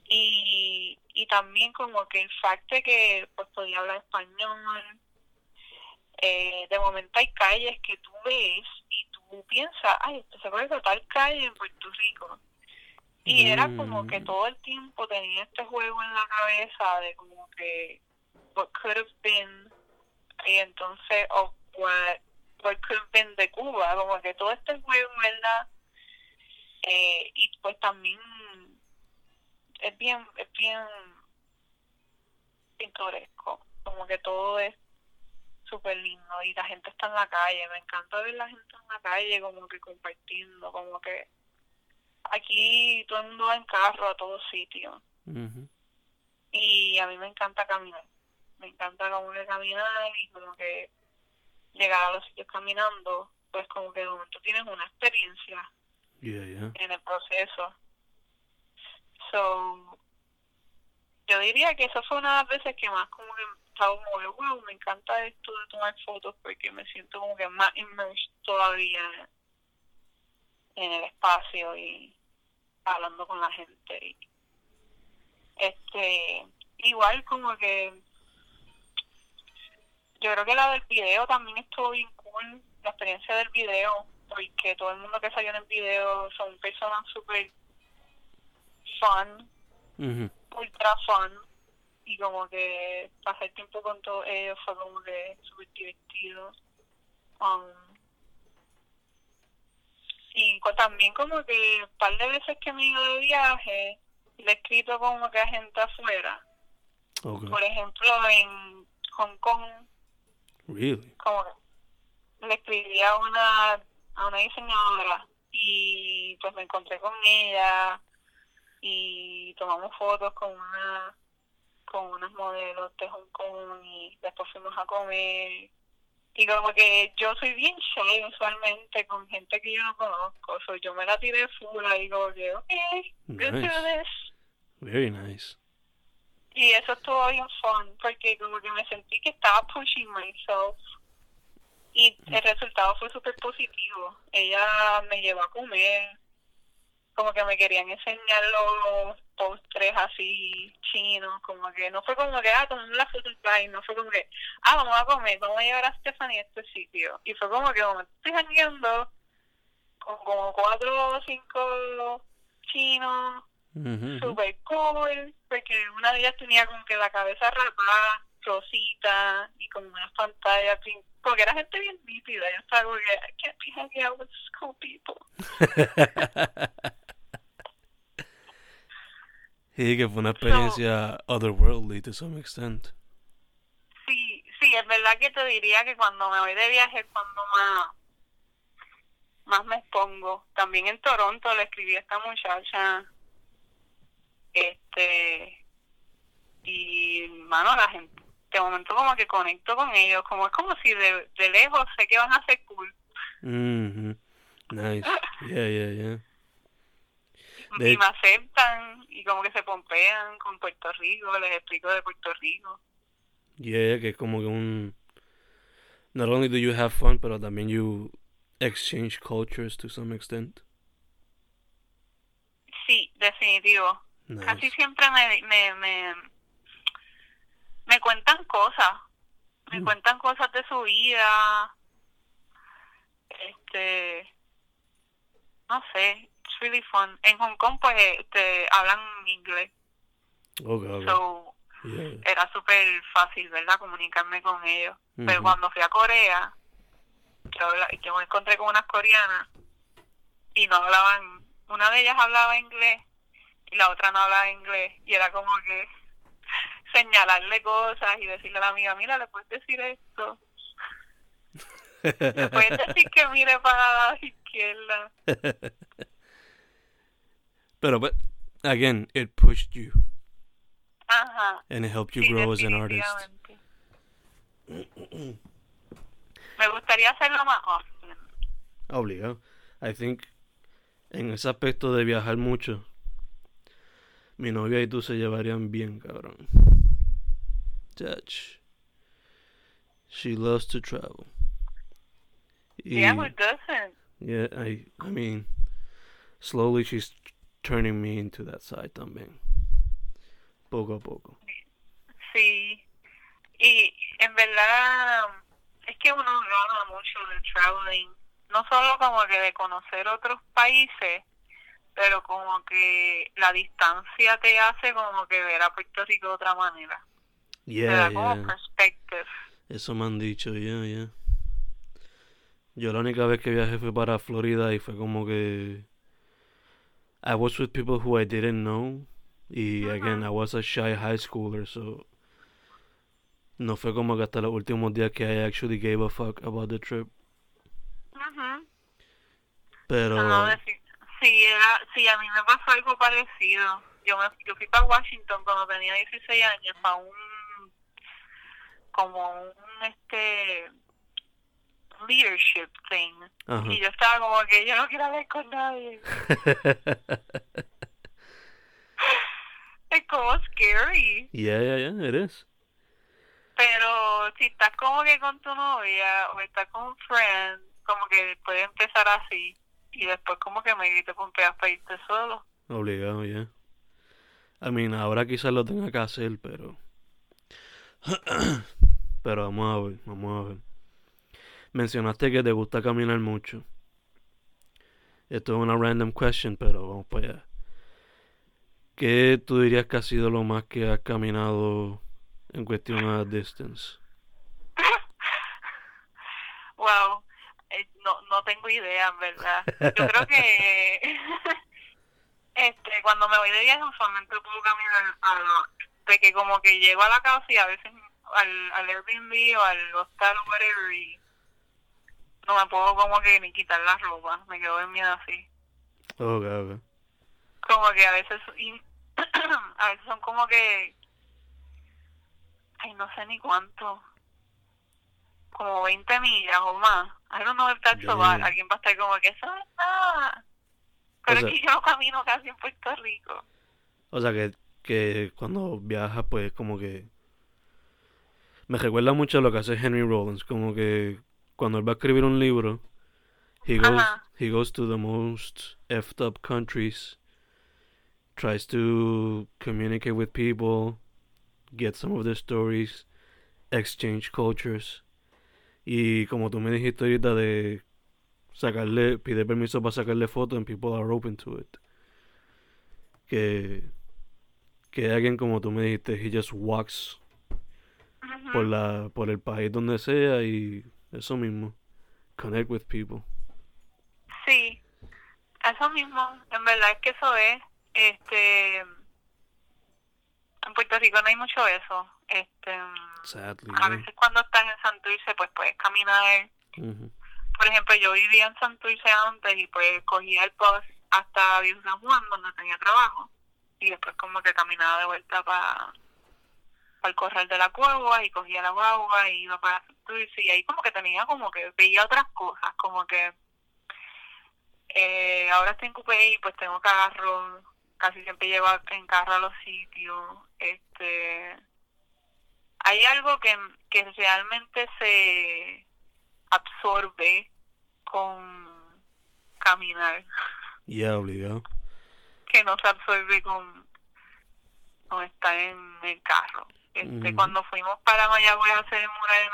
Y, y también como que el facto de que pues podía hablar español, eh, de momento hay calles que tú ves y tú piensas, ay, esto se puede tal calle en Puerto Rico. Y era como que Mm. todo el tiempo tenía este juego en la cabeza de como que what could have been y entonces o what, what could have been de Cuba, como que todo este juego, ¿verdad? Eh, y pues también es bien, es bien pintoresco, como que todo es súper lindo y la gente está en la calle, me encanta ver la gente en la calle como que compartiendo, como que aquí todo el mundo va en carro a todos sitios. Ujú. y a mí me encanta caminar, me encanta como que caminar y como que llegar a los sitios caminando, pues como que de momento tienes una experiencia En el proceso. So, yo diría que eso fue una de las veces que más como que estaba como que, wow, me encanta esto de tomar fotos porque me siento como que más immersed todavía en el espacio y hablando con la gente. Y, este, igual como que yo creo que la del video también estuvo bien cool, la experiencia del video, porque todo el mundo que salió en el video son personas súper fun, ultra fun, y como que pasar tiempo con todos ellos fue como que súper divertido. Um, y también como que un par de veces que me he ido de viaje, le he escrito como que a gente afuera. Okay. Por ejemplo, en Hong Kong, Really? como que le escribí a una, a una diseñadora y pues me encontré con ella y tomamos fotos con una con unas modelos de Hong Kong y después fuimos a comer y como que yo soy bien shy usualmente con gente que yo no conozco so yo me la tiré full ahí como que ok do Nice. this Very nice. y eso estuvo bien fun porque como que me sentí que estaba pushing myself y el resultado fue súper positivo. Ella me llevó a comer, como que me querían enseñar los postres así chinos, como que no fue como que, ah, tomamos la foto y no fue como que, ah, vamos a comer, vamos a llevar a Stephanie a este sitio. Y fue como que, como estoy jangueando con como cuatro o cinco chinos, ujú. super cool, porque una de ellas tenía como que la cabeza rapada, rosita, y como unas pantallas, pin- porque era gente bien nítida, yo estaba como que, I can't be hanging out with school people. (laughs) Sí, que fue una experiencia otherworldly to some extent. Sí, sí, es verdad que te diría que cuando me voy de viaje es cuando más más me expongo. También en Toronto le escribí a esta muchacha. Este. Y, mano, la gente. De momento, como que conecto con ellos. Como es como si de, de lejos sé que van a ser cool. Mhm. Nice. (laughs) Yeah, yeah, yeah. y me aceptan y como que se pompean con Puerto Rico, les explico de Puerto Rico. Yeah, que es como que un... Not only do you have fun, pero también you exchange cultures to some extent. Sí, definitivo. Casi Nice. siempre me, me, me, me cuentan cosas, me Mm. cuentan cosas de su vida, este, no sé, it's really fun. En Hong Kong pues este, hablan inglés, Okay, okay. so Yeah. era súper fácil, ¿verdad? Comunicarme con ellos. Pero cuando fui a Corea, yo, yo me encontré con unas coreanas y no hablaban, una de ellas hablaba inglés y la otra no hablaba inglés y era como que señalarle cosas y decirle a la amiga, mira, le puedes decir esto, le puedes (laughs) decir que mire para la izquierda. (laughs) Pero, but, again, it pushed you Ajá. and it helped you Sí, grow as an artist. Me gustaría hacerlo más often. Obligado. I think en ese aspecto de viajar mucho, mi novia y tú se llevarían bien, cabrón. Touch. She loves to travel. Yeah, who doesn't? yeah, I, I mean, slowly she's turning me into that side también. Poco a poco. Sí, y en verdad es que uno gana mucho del traveling, no solo como que de conocer otros países, pero como que la distancia te hace como que ver a Puerto Rico de otra manera, Yeah, yeah. perspective. Eso me han dicho, yeah, yeah. Yo la única vez que viajé fue para Florida y fue como que I was with people who I didn't know y again I was a shy high schooler so no fue como que hasta los últimos días que I actually gave a fuck about the trip pero No, era, a mí me pasó algo parecido. Yo me yo fui para Washington cuando tenía 16 años para un como un este leadership thing ajá y yo estaba como que yo no quiero hablar con nadie. (laughs) Es como scary. yeah yeah yeah it is Pero si estás como que con tu novia o estás con un friend, como que puede empezar así. Y después como que me te pompeas para irte solo. obligado ya I mean ahora quizás lo tenga que hacer pero (clears throat) (clears throat) pero vamos a ver vamos a ver mencionaste que te gusta caminar mucho esto es una random question pero vamos para allá ¿qué tú dirías que ha sido lo más que has caminado en cuestión a distance? (laughs) Wow, eh, no, no tengo idea, en verdad. Yo creo que (laughs) este cuando me voy de viaje usualmente puedo caminar a de que como que llego a la casa y a veces al, al Airbnb o al hostal o whatever y no me puedo como que ni quitar la ropa, me quedo dormida así. Ok, ok. Como que a veces y- (clears throat) a veces son como que ay no sé ni cuánto como 20 millas o más. I don't know if that's a lot. Damn. Alguien va a estar como que eso no es nada. Pero sea- es que yo no camino casi en Puerto Rico. O sea que, que cuando viajas, pues como que... Me recuerda mucho a lo que hace Henry Rollins, como que cuando él va a escribir un libro, he goes, Ajá. he goes to the most effed up countries, tries to communicate with people, get some of their stories, exchange cultures. Y como tú me dijiste ahorita de sacarle, pide permiso para sacarle fotos and people are open to it. Que, que alguien como tú me dijiste, he just walks Por la, por el país donde sea y eso mismo. Connect with people. Sí, eso mismo, en verdad es que eso es, este, en Puerto Rico no hay mucho eso, este, Sadly. a yeah. veces cuando estás en Santurce pues puedes caminar, Ujú. por ejemplo, yo vivía en Santurce antes y pues cogía el bus hasta Viejo San Juan, donde tenía trabajo, y después como que caminaba de vuelta para el corral de la cueva y cogía la guagua y iba para Santurce y ahí como que tenía como que veía otras cosas, como que eh, ahora estoy en Coupé y pues tengo carro, casi siempre llevo en carro a los sitios, este hay algo que, que realmente se absorbe con caminar. Ya, obligado. Que no se absorbe con, con estar en el carro. Este, Cuando fuimos para Mayagüez a hacer el mural en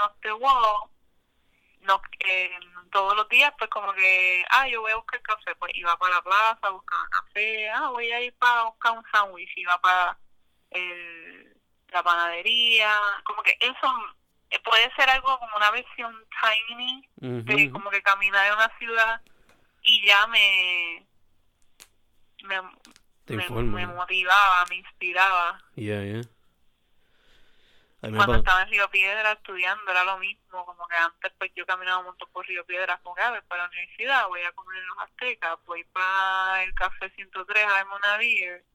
eh, todos los días pues como que, ah, yo voy a buscar café, pues iba para la plaza, buscaba café, ah, voy a ir para buscar un sándwich, iba para el, la panadería, como que eso puede ser algo como una versión tiny de como que caminar en una ciudad y ya me me, me, motivaba, me inspiraba. Yeah, yeah. Cuando estaba en Río Piedra estudiando era lo mismo, como que antes pues yo caminaba un montón por Río Piedra con que para la universidad, voy a comer en los aztecas, voy para el café 103 a darme una beer,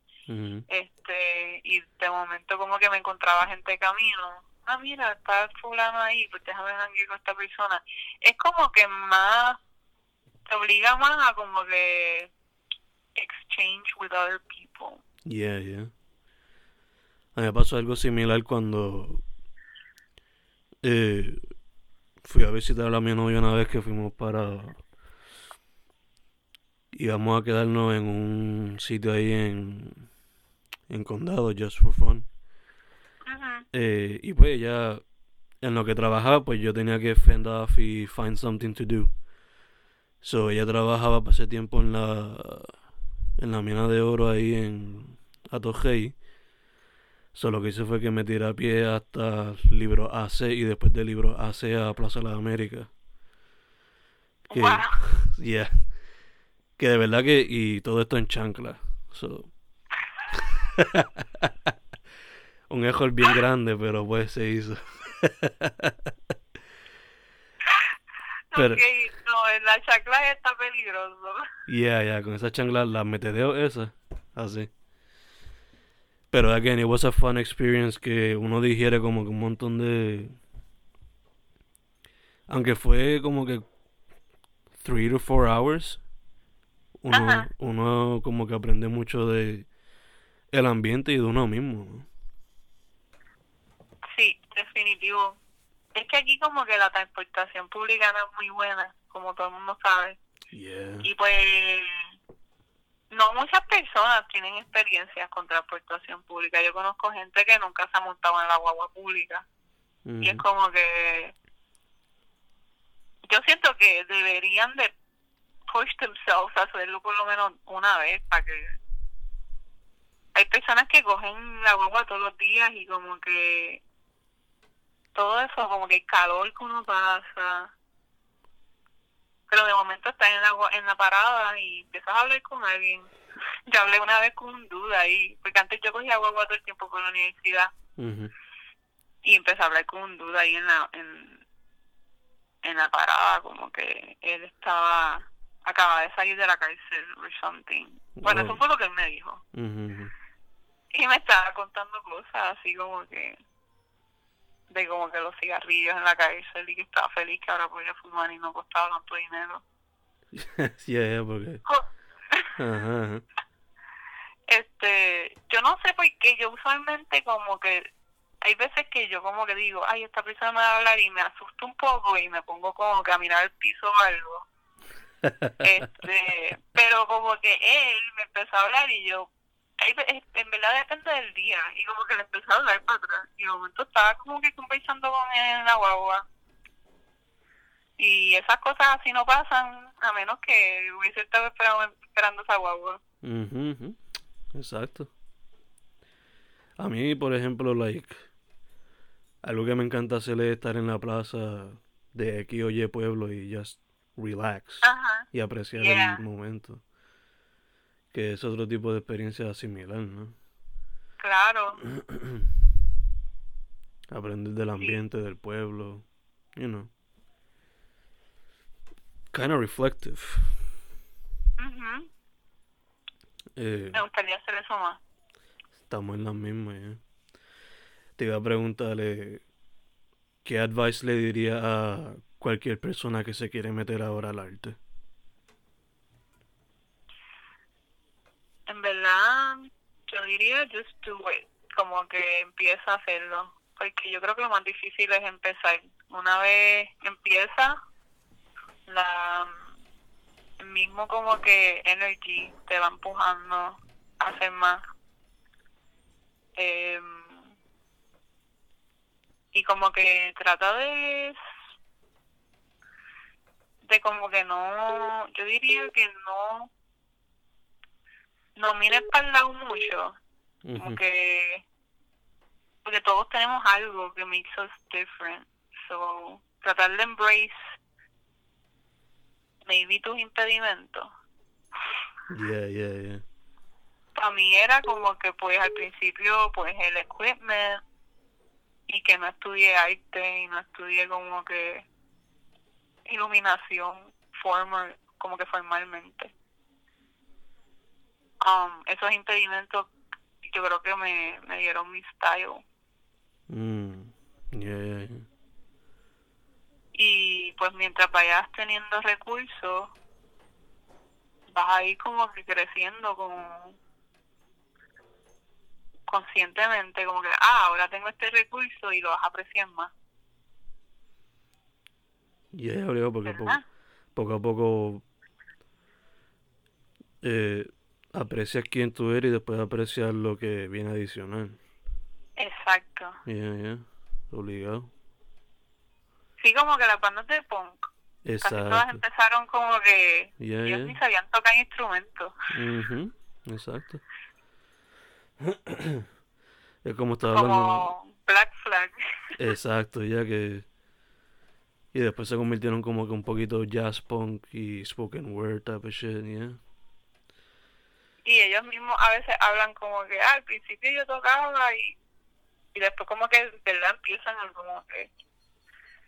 este, y de momento como que me encontraba gente de camino, ah mira, está fulano ahí, pues déjame ir con esta persona. Es como que más, te obliga más a como que exchange with other people. Yeah, yeah. A mí me pasó algo similar cuando eh, fui a visitar a mi novia una vez que fuimos para... Íbamos a quedarnos en un sitio ahí en, en Condado, just for fun. Eh, y pues ya en lo que trabajaba, pues yo tenía que fend off y find something to do. So ella trabajaba, pasé tiempo en la en la mina de oro ahí en Atojei. Solo lo que hice fue que me tiré a pie hasta libro AC y después del libro AC a Plaza de las Américas. Que, (laughs) yeah. Que de verdad que. Y todo esto en chancla. So. (laughs) Un ejo bien grande, pero pues se hizo. (laughs) pero, no, la chancla está peligroso. Yeah, yeah, con esa chancla, la metedeo esa, así. Pero again, it was a fun experience que uno digiere como que un montón de. Aunque fue como que three to four hours. Uno, uno como que aprende mucho de el ambiente y de uno mismo. Sí, definitivo. Es que aquí como que la transportación pública no es muy buena, como todo el mundo sabe. Y pues no muchas personas tienen experiencias con transportación pública. Yo conozco gente que nunca se ha montado en la guagua pública. Y es como que yo siento que deberían de push themselves a hacerlo por lo menos una vez para que hay personas que cogen la guagua todos los días y como que todo eso como que el calor que uno pasa pero de momento estás en la, en la parada y empiezas a hablar con alguien. (laughs) Yo hablé una vez con un duda ahí, porque antes yo cogía agua todo el tiempo con la universidad. Y empecé a hablar con un duda ahí en la, en, en la parada, como que él estaba, acaba de salir de la cárcel or something. Bueno, eso fue lo que él me dijo. Y me estaba contando cosas así como que de como que los cigarrillos en la cárcel y que estaba feliz que ahora podía fumar y no costaba tanto dinero. (laughs) sí, yeah, porque... (laughs) ajá, Este, yo no sé por qué, yo usualmente como que hay veces que yo como que digo, ay, esta persona me va a hablar y me asusto un poco y me pongo como que a mirar el piso o algo. (laughs) este, pero como que él me empezó a hablar y yo, en verdad depende del día y como que le empezó a hablar para atrás y de momento estaba como que conversando con él en la guagua. Y esas cosas así no pasan a menos que hubiese estado esperando, esperando esa guagua. Exacto. A mí por ejemplo like algo que me encanta hacer es estar en la plaza de X o Y pueblo y just relax y apreciar el momento que es otro tipo de experiencia similar, ¿no? Claro. (clears throat) Aprender del ambiente, del pueblo, you know. kind of reflective. Ujú. Eh, Me gustaría hacer eso más. estamos en la misma, ya. Te iba a preguntarle, ¿qué advice le diría a cualquier persona que se quiere meter ahora al arte? En verdad, yo diría just do it. Como que empieza a hacerlo. Porque yo creo que lo más difícil es empezar. Una vez empieza, la mismo como que energy te va empujando a hacer más. Em, y como que trata de de como que no yo diría que no no mires para el lado mucho como Ujú. que porque todos tenemos algo que makes us different so tratar de embrace maybe tus impedimentos Yeah, yeah, yeah. para mí era como que pues al principio pues el equipment y que no estudié arte y no estudié como que iluminación formal como que formalmente um, esos impedimentos yo creo que me, me dieron mi style. Mm, yeah, yeah, yeah. y pues mientras vayas teniendo recursos vas a ir como que creciendo como conscientemente como que ah ahora tengo este recurso y lo vas a apreciar más Yeah, obligado, porque poco, poco a poco eh, aprecias quién tú eres y después aprecias lo que viene adicional. exacto Yeah, yeah. Obligado. sí como que las bandas de punk casi todas Exacto. empezaron como que Yeah, ellos ni sabían tocar instrumentos Ujú, Exacto. Es como estaba hablando. como Black Flag Exacto, ya que. Y después se convirtieron como que un poquito jazz punk y spoken word type of shit, yeah. Y ellos mismos a veces hablan como que ah, al principio yo tocaba y, y después como que de verdad empiezan a como que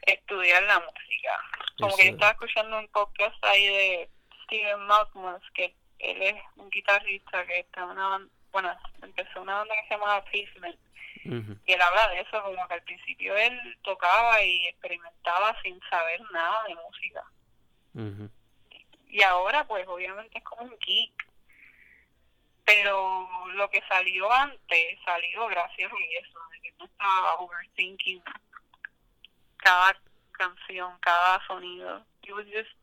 estudiar la música como que yo estaba escuchando un podcast ahí de Steven Malcolm que él es un guitarrista que está en una banda bueno empezó una banda que se llama Pavement y él habla de eso como que al principio él tocaba y experimentaba sin saber nada de música. Y ahora pues obviamente es como un geek pero lo que salió antes salió gracias a eso de que no estaba overthinking cada canción cada sonido it was just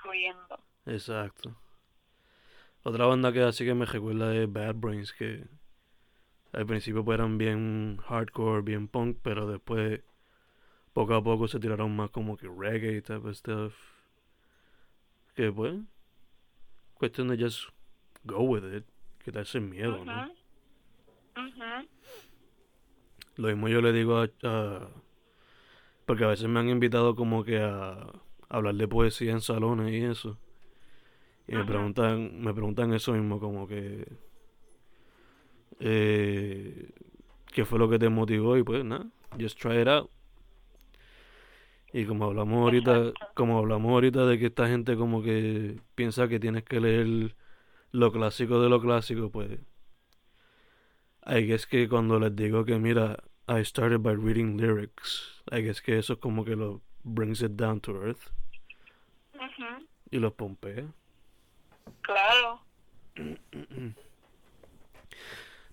fluyendo Exacto. Otra banda que así que me recuerda es Bad Brains, que al principio pues eran bien hardcore, bien punk, pero después poco a poco se tiraron más como que reggae type of stuff. Que pues, cuestión de just go with it, quitarse el miedo, ¿no? Lo mismo yo le digo a, a- Porque a veces me han invitado como que a hablar de poesía en salones y eso. Y me preguntan, me preguntan eso mismo, como que... Eh, ¿Qué fue lo que te motivó? Y pues nada, just try it out. Y como hablamos ahorita, como hablamos ahorita de que esta gente como que piensa que tienes que leer lo clásico de lo clásico, pues I guess que cuando les digo que mira, I started by reading lyrics, I guess que eso es como que lo brings it down to earth Ujú. y los pompea. claro (clears throat)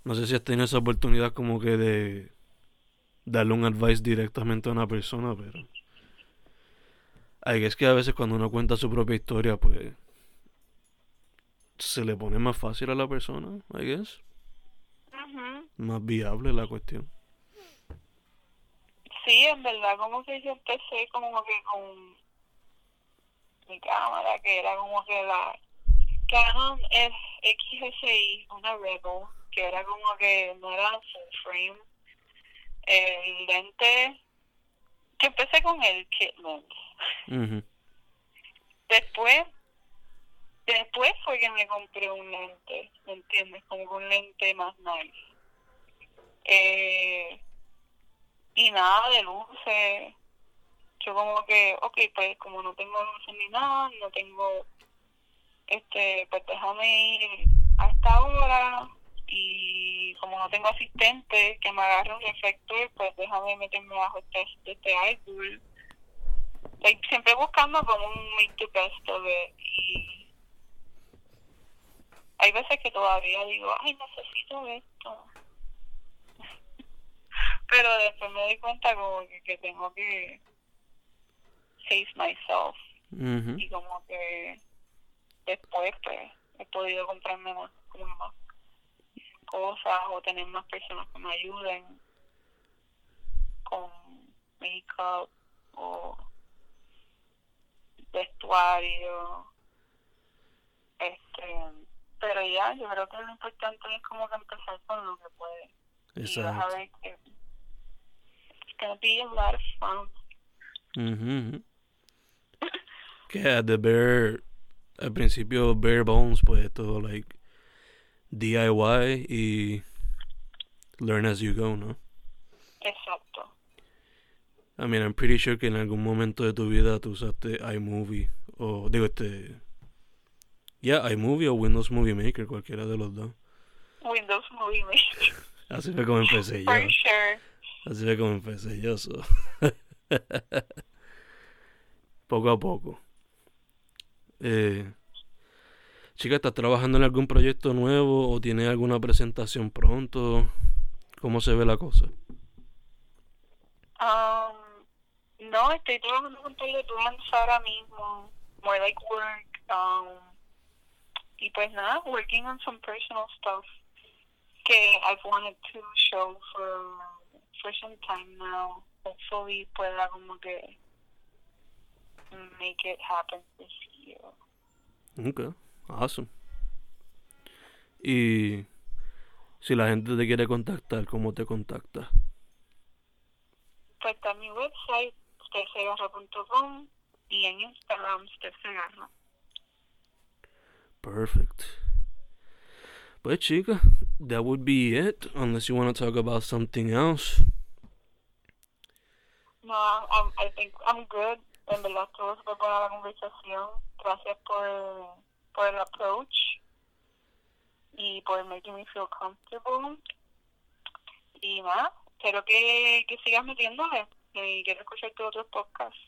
No sé si has tenido esa oportunidad como que de darle un advice directamente a una persona, pero I guess que a veces cuando uno cuenta su propia historia, pues se le pone más fácil a la persona, I guess, más viable la cuestión. Sí, en verdad, como que yo empecé como que con mi cámara, que era como que la Canon XSI, una Rebel, que era como que no era full frame. El lente, yo empecé con el kit lens. Ujú, Después, después fue que me compré un lente, ¿me entiendes? Como un lente más nice. Eh, y nada de luces. yo como que, ok, pues como no tengo luces ni nada, no tengo, este, pues déjame ir a esta hora y como no tengo asistente que me agarre un reflector, pues déjame meterme bajo este, este árbol. Siempre buscando como un make the best of y hay veces que todavía digo, ay, necesito esto. (laughs) Pero después me doy cuenta como que, que tengo que face myself y como que después pues he podido comprarme más, como más cosas o tener más personas que me ayuden con make-up o vestuario este pero ya yo creo que lo importante es como que empezar con lo que puede y vas a Exacto. ver que it's gonna be a lot of fun the bare, al principio bare bones, pues todo like DIY y learn as you go, ¿no? exacto I mean, I'm pretty sure que en algún momento de tu vida tú usaste iMovie o digo este ya iMovie o Windows Movie Maker, cualquiera de los dos. Windows Movie Maker (laughs) Así fue como empecé yo. for sure Así fue como empecé yo. so. (laughs) poco a poco. Eh, chica, ¿estás trabajando en algún proyecto nuevo o tienes alguna presentación pronto? ¿Cómo se ve la cosa? Um, no, estoy trabajando con todo plans ahora mismo. More like work. Um, y pues nada, working on some personal stuff que I've wanted to show for, for some time now. Hopefully pueda como que make it happen this year. Ok, awesome. Y si la gente te quiere contactar, ¿cómo te contacta? Pues está mi website, stefsegarra.com y en Instagram, stefsegarra. Perfect. Pues chica, that would be it, unless you want to talk about something else. No, I'm, I think I'm good. En verdad estuvo súper buena la conversación. Gracias por, por el approach y por making me feel comfortable. Y nada, espero que, que sigas metiéndole y quiero escuchar tus otros podcasts.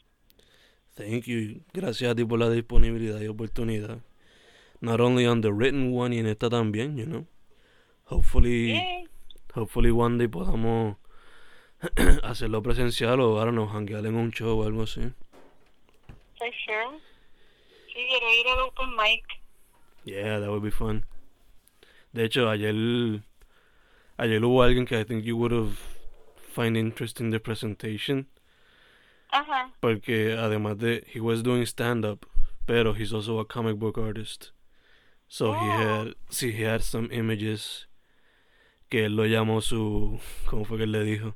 Thank you. Gracias a ti por la disponibilidad y oportunidad. Not only on the written one y en esta también, you know. Hopefully, Yay. hopefully one day podamos (clears throat) hacerlo presencial o ahora nos hanguear en un show o algo así. For sure. Sí, quiero ir al open mic. Yeah, that would be fun. De hecho, ayer, ayer hubo alguien que I think you would have find interesting the presentation. Ajá. Porque además de, he was doing stand up, pero he's also a comic book artist. So he Oh. had, sí, he had some images que él lo llamó su, ¿cómo fue que él le dijo?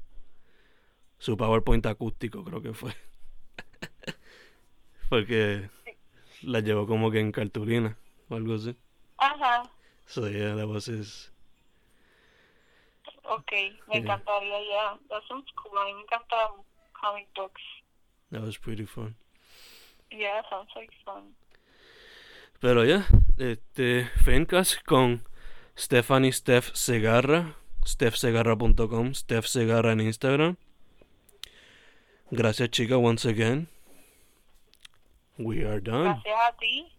Su PowerPoint acústico, creo que fue. (laughs) Porque la llevó como que en cartulina o algo así. Ajá. So yeah, that was his. Ok, me Yeah. encantaría ya. That sounds cool. A mí me encantan comic books. That was pretty fun. Yeah, sounds like fun. Pero ya, este, Fencast con Stephanie Steph Segarra, stephsegarra.com, Steph Segarra en Instagram. Gracias chica, once again. We are done. Gracias a ti.